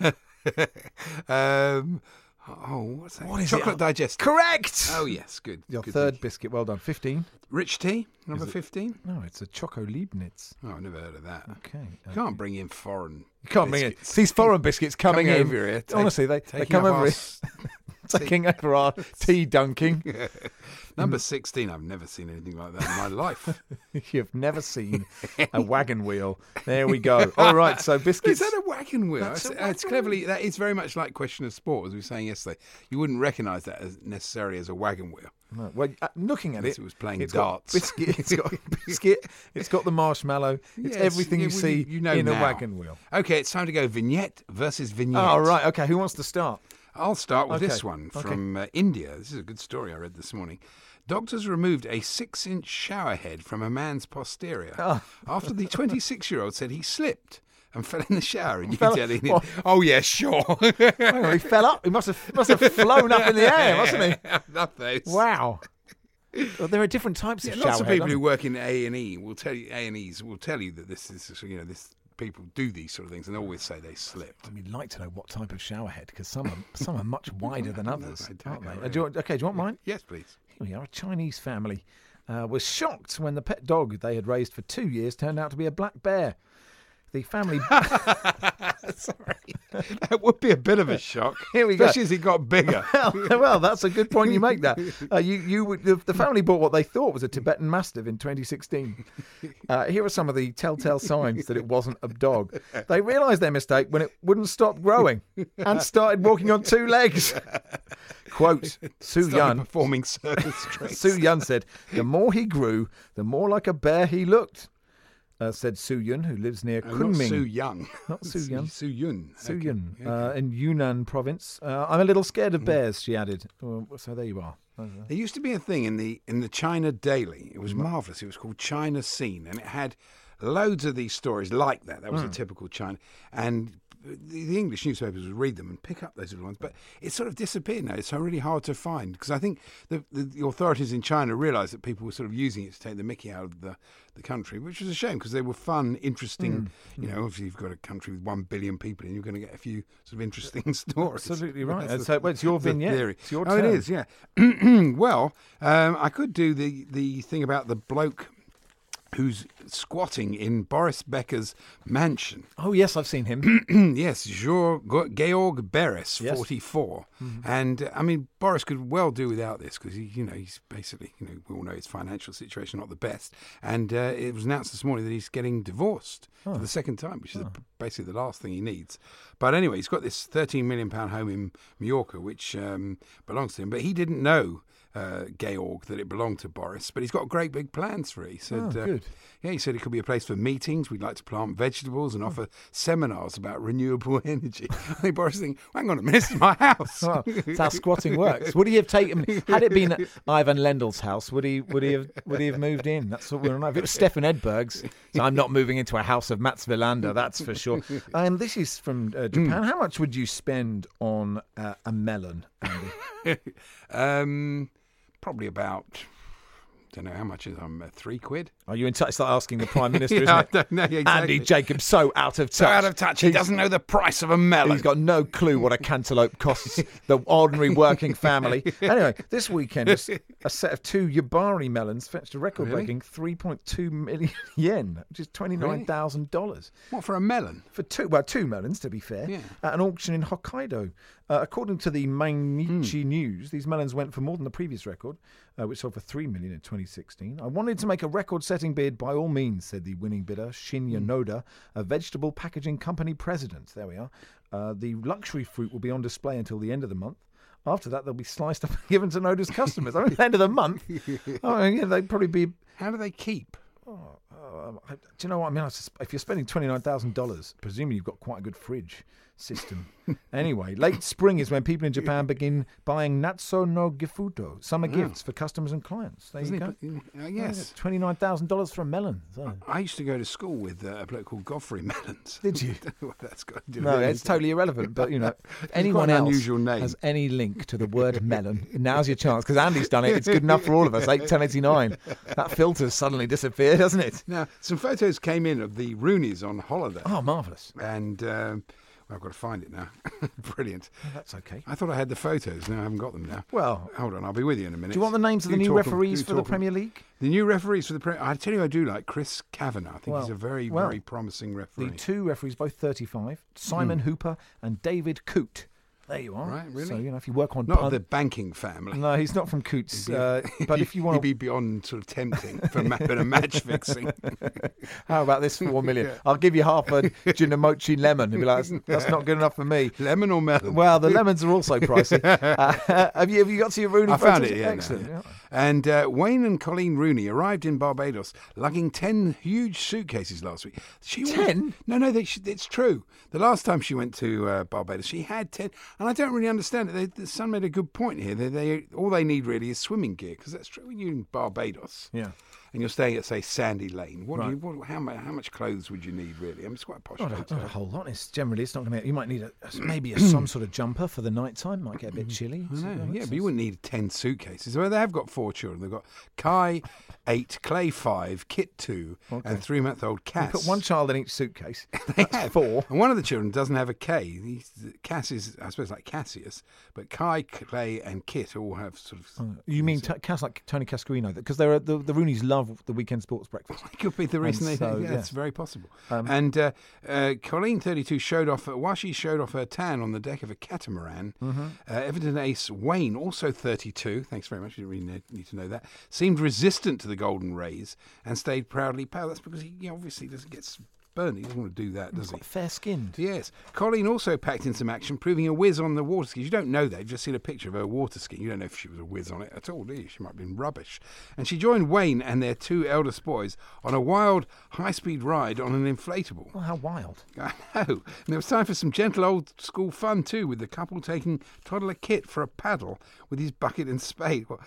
<laughs> um, oh, what's that? What is chocolate it? digestive. Correct. Oh yes, good. Your good third thinking. biscuit. Well done. 15. Rich tea, number fifteen. No, it's a Choco Leibniz. Oh, I've never heard of that. Okay. You can't bring in foreign. You can't bring it. These foreign biscuits coming, Coming over here, take- honestly, they, they come over here, taking over our <laughs> <laughs> tea dunking. <laughs> Number sixteen. I've never seen anything like that in my life. You've never seen a wagon wheel. There we go. All right, so biscuits. Is that a wagon wheel? That's It's, a it's cleverly. That is very much like question of sport, as we were saying yesterday. You wouldn't recognise that as necessarily as a wagon wheel. No, well, uh, looking at it, it was playing it's darts. Got biscuit. <laughs> It's got biscuit. It's got the marshmallow. It's Yes, everything yeah, you see you know in a wagon wheel. Okay, it's time to go vignette versus vignette. Oh, right. Okay. Who wants to start? I'll start with this Okay, one okay. from uh, India. This is a good story I read this morning. Doctors removed a six inch shower head from a man's posterior Oh. after the <laughs> 26 year old said he slipped and fell in the shower. And you Fell- can tell he what? Oh, yeah, sure. <laughs> He fell up. He must have must have flown up in the air, mustn't he? <laughs> Love those. Wow. Well, there are different types Yeah, of lots of people who work in A and E will tell you A and E's will tell you that this is you know this people do these sort of things and always say they slipped. there? We'd like to know what type of shower head because some are some are much <laughs> wider than others, I don't aren't they? Uh, do you okay, do you want mine? Yes, please. Here we are. A Chinese family uh, was shocked when the pet dog they had raised for two years turned out to be a black bear. The family. <laughs> Sorry, that would be a bit of a shock. Here we go. especially as he got bigger. <laughs> well, well, that's a good point you make. That <laughs> uh, you, you, the, the family bought what they thought was a Tibetan Mastiff in 2016. Uh, here are some of the telltale signs that it wasn't a dog. They realised their mistake when it wouldn't stop growing and started walking on two legs. Quote: Su Yun. performing circus tricks. Su Yun said, "The more he grew, the more like a bear he looked." Uh, said Su Yun, who lives near Uh, not Kunming. Su Young. Not Su <laughs> Yun. Su Yun. Su Okay, Yun, uh, in Yunnan province. Uh, I'm a little scared of bears, she added. Well, so there you are. There used to be a thing in the in the China Daily. It was marvelous. It was called China Scene, and it had loads of these stories like that. That was a typical China, and the, English newspapers would read them and pick up those little ones. But it's sort of disappeared now. It's so really hard to find because I think the, the the authorities in China realised that people were sort of using it to take the Mickey out of the the country, which was a shame because they were fun, interesting. You know, obviously you've got a country with one billion people, and you're going to get a few sort of interesting <laughs> stories. Absolutely right. That's And the- so, well, it's your vignette. theory. It's your oh, it is, yeah. <clears throat> well, um, I could do the, the thing about the bloke who's squatting in Boris Becker's mansion. Oh, yes, I've seen him. <clears throat> yes, Georg, Georg Beres, Yes. 44. And uh, I mean, Boris could well do without this because he, you know, he's basically, you know, we all know his financial situation not the best. And uh, it was announced this morning that he's getting divorced for the second time, which is basically the last thing he needs. But anyway, he's got this 13 million pound home in Mallorca, which um, belongs to him. But he didn't know uh, Georg that it belonged to Boris, but he's got great big plans for it. He said, Oh, uh, good. yeah, he said it could be a place for meetings. We'd like to plant vegetables and offer seminars about renewable <laughs> energy. I think Boris is thinking, hang on a minute, this is my house. Well, <laughs> that's how squatting works. Would he have taken? Had it been Ivan Lendl's house, would he? Would he have? Would he have moved in? That's what we're not know. If it was Stefan Edberg's, so I'm not moving into a house of Mats Wilander. That's for sure. And <laughs> this is from uh, Japan. How much would you spend on uh, a melon, Andy? Um, probably about, don't know how much is um, uh, three quid. Are you in touch? Start asking the Prime <laughs> Minister, Yeah, isn't I don't know, exactly. Andy Jacobs, so out of touch. So out of touch, he He's- doesn't know the price of a melon. He's got no clue what a cantaloupe costs <laughs> the ordinary working family. <laughs> Anyway, this weekend, a set of two Yubari melons fetched a record breaking 3.2 million yen, which is $29,000. What for a melon? For two, well, two melons, to be fair, Yeah. at an auction in Hokkaido. Uh, according to the Mainichi Hmm. News, these melons went for more than the previous record, uh, which sold for three million in 2016. I wanted to make a record-setting bid by all means, said the winning bidder Shinya Hmm. Noda, a vegetable packaging company president. There we are. Uh, the luxury fruit will be on display until the end of the month. After that, they'll be sliced up and <laughs> given to Noda's customers. I mean, at the end of the month, <laughs> oh, yeah, they'd probably be. How do they keep? Oh, oh, I- do you know what I mean? If you're spending twenty nine thousand dollars, presumably you've got quite a good fridge system. <laughs> anyway, late spring is when people in Japan <laughs> begin buying natso no gifuto, summer Yeah. gifts for customers and clients. There Doesn't you go. put- uh, yes. twenty nine thousand dollars for a melon. So. I used to go to school with uh, a bloke called Godfrey <laughs> Melons. Did you? Don't know what that's got to do No, it's totally irrelevant. But you know, anyone an else unusual name. has any link to the word melon, now's your chance because Andy's done it. It's good enough for all of us. Eight ten eighty nine. That filter's suddenly disappeared, hasn't it? Now, some photos came in of the Roonies on holiday. Oh, marvellous. And um, well, I've got to find it now. <laughs> Brilliant. that's okay. I thought I had the photos. Now I haven't got them now. Well- hold on. I'll be with you in a minute. Do you want the names of the new referees for the. Premier League? The new referees for the Premier I tell you, I do like Chris Kavanagh. I think he's a very, well, very promising referee. The two referees, both 35, Simon Hooper and David Coote. There you are. Right, really? So, you know, if you work on Not of the banking family. No, he's not from Coutts. Be- Uh, <laughs> but if you want he'd be beyond sort of tempting for a ma- of match <laughs> fixing. How about this four million? Yeah. I'll give you half a <laughs> Ginamochi lemon. He'd be like, that's, that's not good enough for me. Lemon or melon? Well, the lemons are also pricey. Uh, have you have you got to your Rooney I found it, yeah. no, Excellent. yeah. And uh, Wayne and Colleen Rooney arrived in Barbados lugging 10 huge suitcases last week. She always- 10? No, no, they, it's true. The last time she went to uh, Barbados, she had 10. And I don't really understand it. They, the son made a good point here. They, they, all they need really is swimming gear, because that's true when you're in Barbados. Yeah. And you're staying at, say, Sandy Lane. What do you, what, how, how much clothes would you need, really? I mean, it's quite a posh. Not a, not a whole lot. It's generally it's not going to. You might need a maybe a, <clears throat> some sort of jumper for the night time. Might get a bit mm-hmm. chilly. I know, yeah, that's- but you wouldn't need 10 suitcases. Well, they have got four children. They've got Kai, eight, Clay, five, Kit, two, and three month old You Cass. put one child in each suitcase. <laughs> they That's have. four. And one of the children doesn't have a K. He's, Cass is, I suppose, like Cassius, but Kai, Clay, and Kit all have sort of. Oh, you mean t- Cass like Tony Cascarino? Because they're the the Roonies love the weekend sports breakfast. <laughs> It could be the And reason they so. Yeah, <laughs> yeah. it's very possible. Um, and uh, uh, Colleen, 32, showed off, while she showed off her tan on the deck of a catamaran, Mm-hmm. uh, Everton ace Wayne, also 32, thanks very much, you didn't really need, to know that, seemed resistant to the golden rays and stayed proudly pale. That's because he obviously doesn't get burned. He doesn't want to do that, does he? Fair skinned. Yes. Colleen also packed in some action, proving a whiz on the water skis. You don't know that. You've just seen a picture of her water skiing. You don't know if she was a whiz on it at all, do you? She might have been rubbish. And she joined Wayne and their two eldest boys on a wild, high speed ride on an inflatable. Well, how wild. <laughs> I know. And there was time for some gentle old school fun too, with the couple taking toddler Kit for a paddle with his bucket and spade. Well,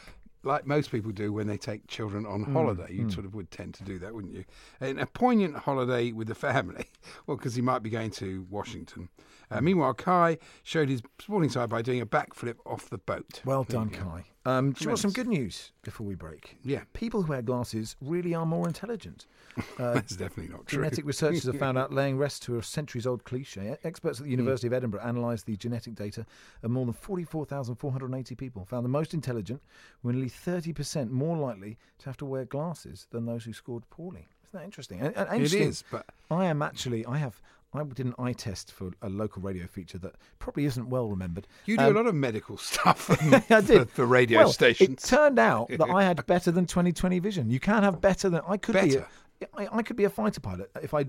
like most people do when they take children on hmm, holiday, you hmm. sort of would tend to do that, wouldn't you? And a poignant holiday with the family. <laughs> Well, because he might be going to Washington. Uh, meanwhile, Kai showed his sporting side by doing a backflip off the boat. Well done. Kai. Um, do you want some good news before we break? Yeah. People who wear glasses really are more intelligent. Uh, <laughs> That's definitely not true. Genetic researchers have found <laughs> out, laying rest to a centuries old cliche. Experts at the University of Edinburgh analysed the genetic data of more than 44,480 people, found the most intelligent were nearly 30% more likely to have to wear glasses than those who scored poorly. Isn't that interesting? And, and interesting, is, but I am actually, I have. I did an eye test for a local radio feature that probably isn't well remembered. you do Um, a lot of medical <laughs> stuff <laughs> I did. for, for radio well, stations. It turned out that I had <laughs> better than 20/20 vision. You can have better than I could Better? be. A, I, I could be a fighter pilot if I.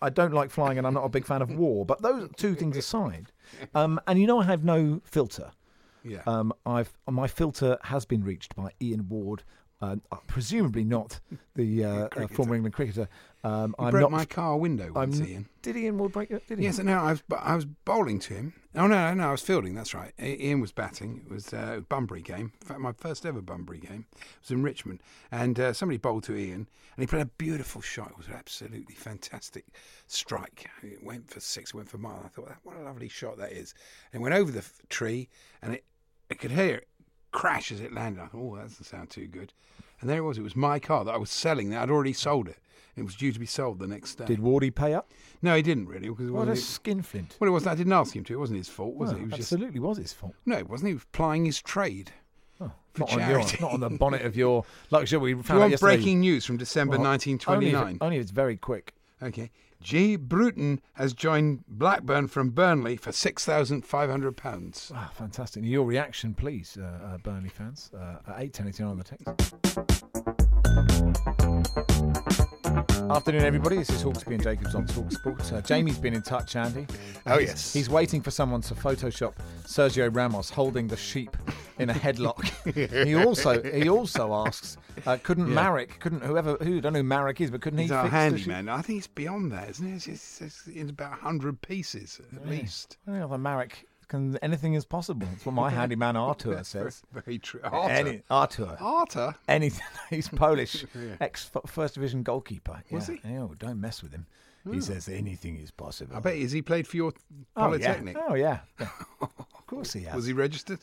I don't like flying, and I'm not a big fan of war. But those two things aside, um, and you know I have no filter. Yeah. Um, I've my filter has been reached by Ian Ward, uh, presumably not the uh, uh, former England cricketer. Um, I'm broke not. my car window I'm, Ian. Did Ian Ward break it? Did he? Yes, no, I was I was bowling to him. Oh no, no, no, I was fielding. That's right. Ian was batting. It was uh, a Bunbury game. In fact, my first ever Bunbury game was in Richmond, and uh, somebody bowled to Ian, and he played a beautiful shot. It was an absolutely fantastic strike. It went for six, went for mile. I thought, what a lovely shot that is. And it went over the f- tree, and it I could hear it crash as it landed. I thought, oh, that doesn't sound too good. And there it was. It was my car that I was selling. That I'd already sold it. It was due to be sold the next day. Did Wardy pay up? No, he didn't really because What a skinflint. Well, it wasn't. I didn't ask him to. It wasn't his fault, was Well, it? It was absolutely was his fault. No, it wasn't. He was plying his trade. Oh, for Not on, your, charity. not on the bonnet of your luxury. We <laughs> found you want breaking news from December Well, 1929? Only if, only if it's very quick. Okay. G. Bruton has joined Blackburn from Burnley for six thousand five hundred pounds. Ah, fantastic. Your reaction, please, uh, uh, Burnley fans. Uh, at 8 on the text. Afternoon, everybody. This is Hawksbee and Jacobs on Talk Sport. Uh, Jamie's been in touch, Andy. Oh, yes. He's waiting for someone to Photoshop Sergio Ramos holding the sheep in a headlock. <laughs> he also he also asks, uh, couldn't Yeah. Marek, couldn't whoever who don't know who Marek is, but couldn't He's he fix handyman. I think it's beyond that, isn't it? It's, it's, it's in about hundred pieces at Yeah. least. Well, the Marek can anything is possible. That's what my handyman <laughs> Artur says. Very true. Any, Artur. Artur. Anything. <laughs> He's Polish, <laughs> Yeah. ex first division goalkeeper. Was yeah. he? Oh, don't mess with him. Oh. He hmm. says anything is possible. I bet has he played for your Oh, yeah. polytechnic? Oh yeah. Yeah. of course he has. Was he registered?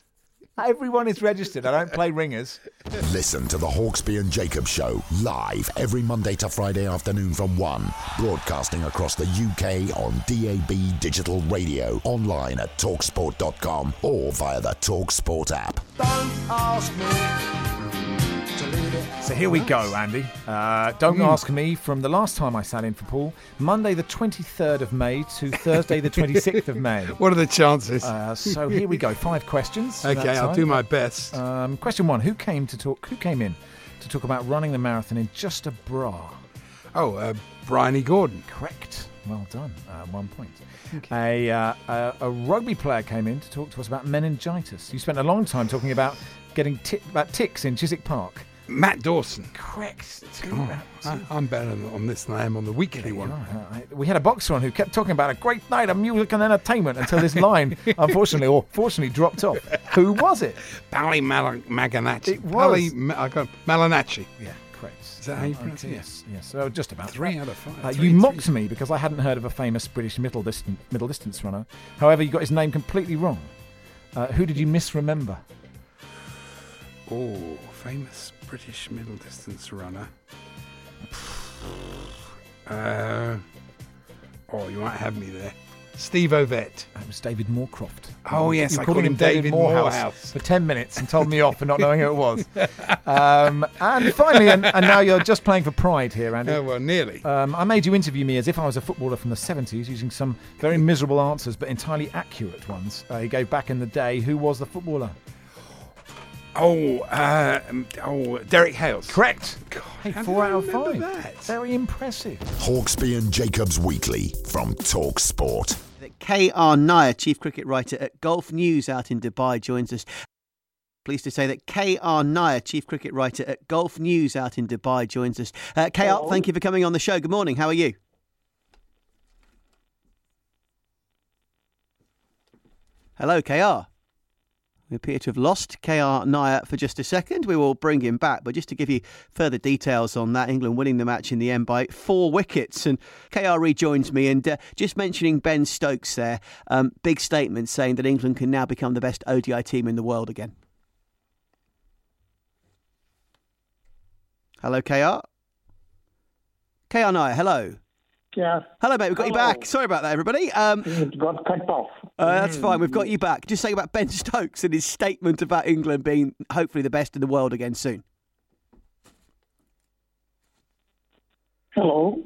Everyone is registered. I don't play ringers. Listen to the Hawksbee and Jacob Show live every Monday to Friday afternoon from 1. Broadcasting across the UK on DAB digital radio, online at talksport.com or via the Talksport app. So here we go, Andy. Uh, don't ask me from the last time I sat in for Paul, Monday the 23rd of May to Thursday the 26th of May. <laughs> What are the chances? Uh, so here we go. Five questions. Okay, I'll right. do my best. Um, question one: Who came to talk? Who came in to talk about running the marathon in just a bra? Oh, uh, Bryony Gordon. Correct. Well done. Uh, one point. A, uh, a a rugby player came in to talk to us about meningitis. You spent a long time talking about getting ti- about ticks in Chiswick Park. Matt Dawson. Correct. Oh. I, I'm better on this than I am on the weekly one. We had a boxer on who kept talking about a great night of music and entertainment until this line, <laughs> unfortunately or fortunately, dropped off. Who was it? Bally Mal- Maganacci. It was. Bally Ma- Malinacci. Yeah, correct. Is that how you pronounce it? Yes, yes. So just about Three out of five. Uh, Three, you three. mocked me because I hadn't heard of a famous British middle distance, middle distance runner. However, you got his name completely wrong. Uh, who did you misremember? Oh, famous British middle distance runner. Uh, oh, you might have me there. Steve Ovett. It was David Moorcroft. Oh, yes, you I called called him David Morehouse. for ten minutes and told me off for not knowing who it was. Um, and finally, and, and now you're just playing for pride here, Andy. Oh, well, nearly. Um, I made you interview me as if I was a footballer from the 70s using some very miserable answers but entirely accurate ones uh, he gave back in the day. Who was the footballer? Oh, uh, um, oh, Derek Hales. Correct. Hey, four did I out of five. that? Very impressive. Hawksbee and Jacobs Weekly from Talk Sport. KR Nair, chief cricket writer at Gulf News out in Dubai, joins us. Pleased to say that KR Nair, chief cricket writer at Gulf News out in Dubai, joins us. Uh, KR, thank you for coming on the show. Good morning. How are you? Hello, KR. We appear to have lost KR Nair for just a second. We will bring him back, but just to give you further details on that, England winning the match in the end by four wickets. And KR rejoins me, and uh, just mentioning Ben Stokes there, um, big statement saying that England can now become the best ODI team in the world again. Hello, KR. KR Nair, hello. Yeah. Hello, mate. We've got you back. Sorry about that, everybody. Um, It got cut off. Uh, that's fine. We've got you back. Just saying about Ben <laughs> Stokes and his statement about England being hopefully the best in the world again soon. Hello.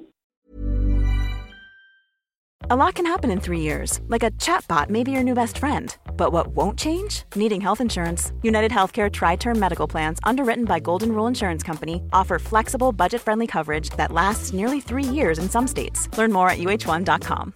A lot can happen in three years, like a chatbot may be your new best friend. But what won't change? Needing health insurance. United Healthcare TriTerm Medical Plans, underwritten by Golden Rule Insurance Company, offer flexible, budget friendly coverage that lasts nearly three years in some states. Learn more at uh1.com.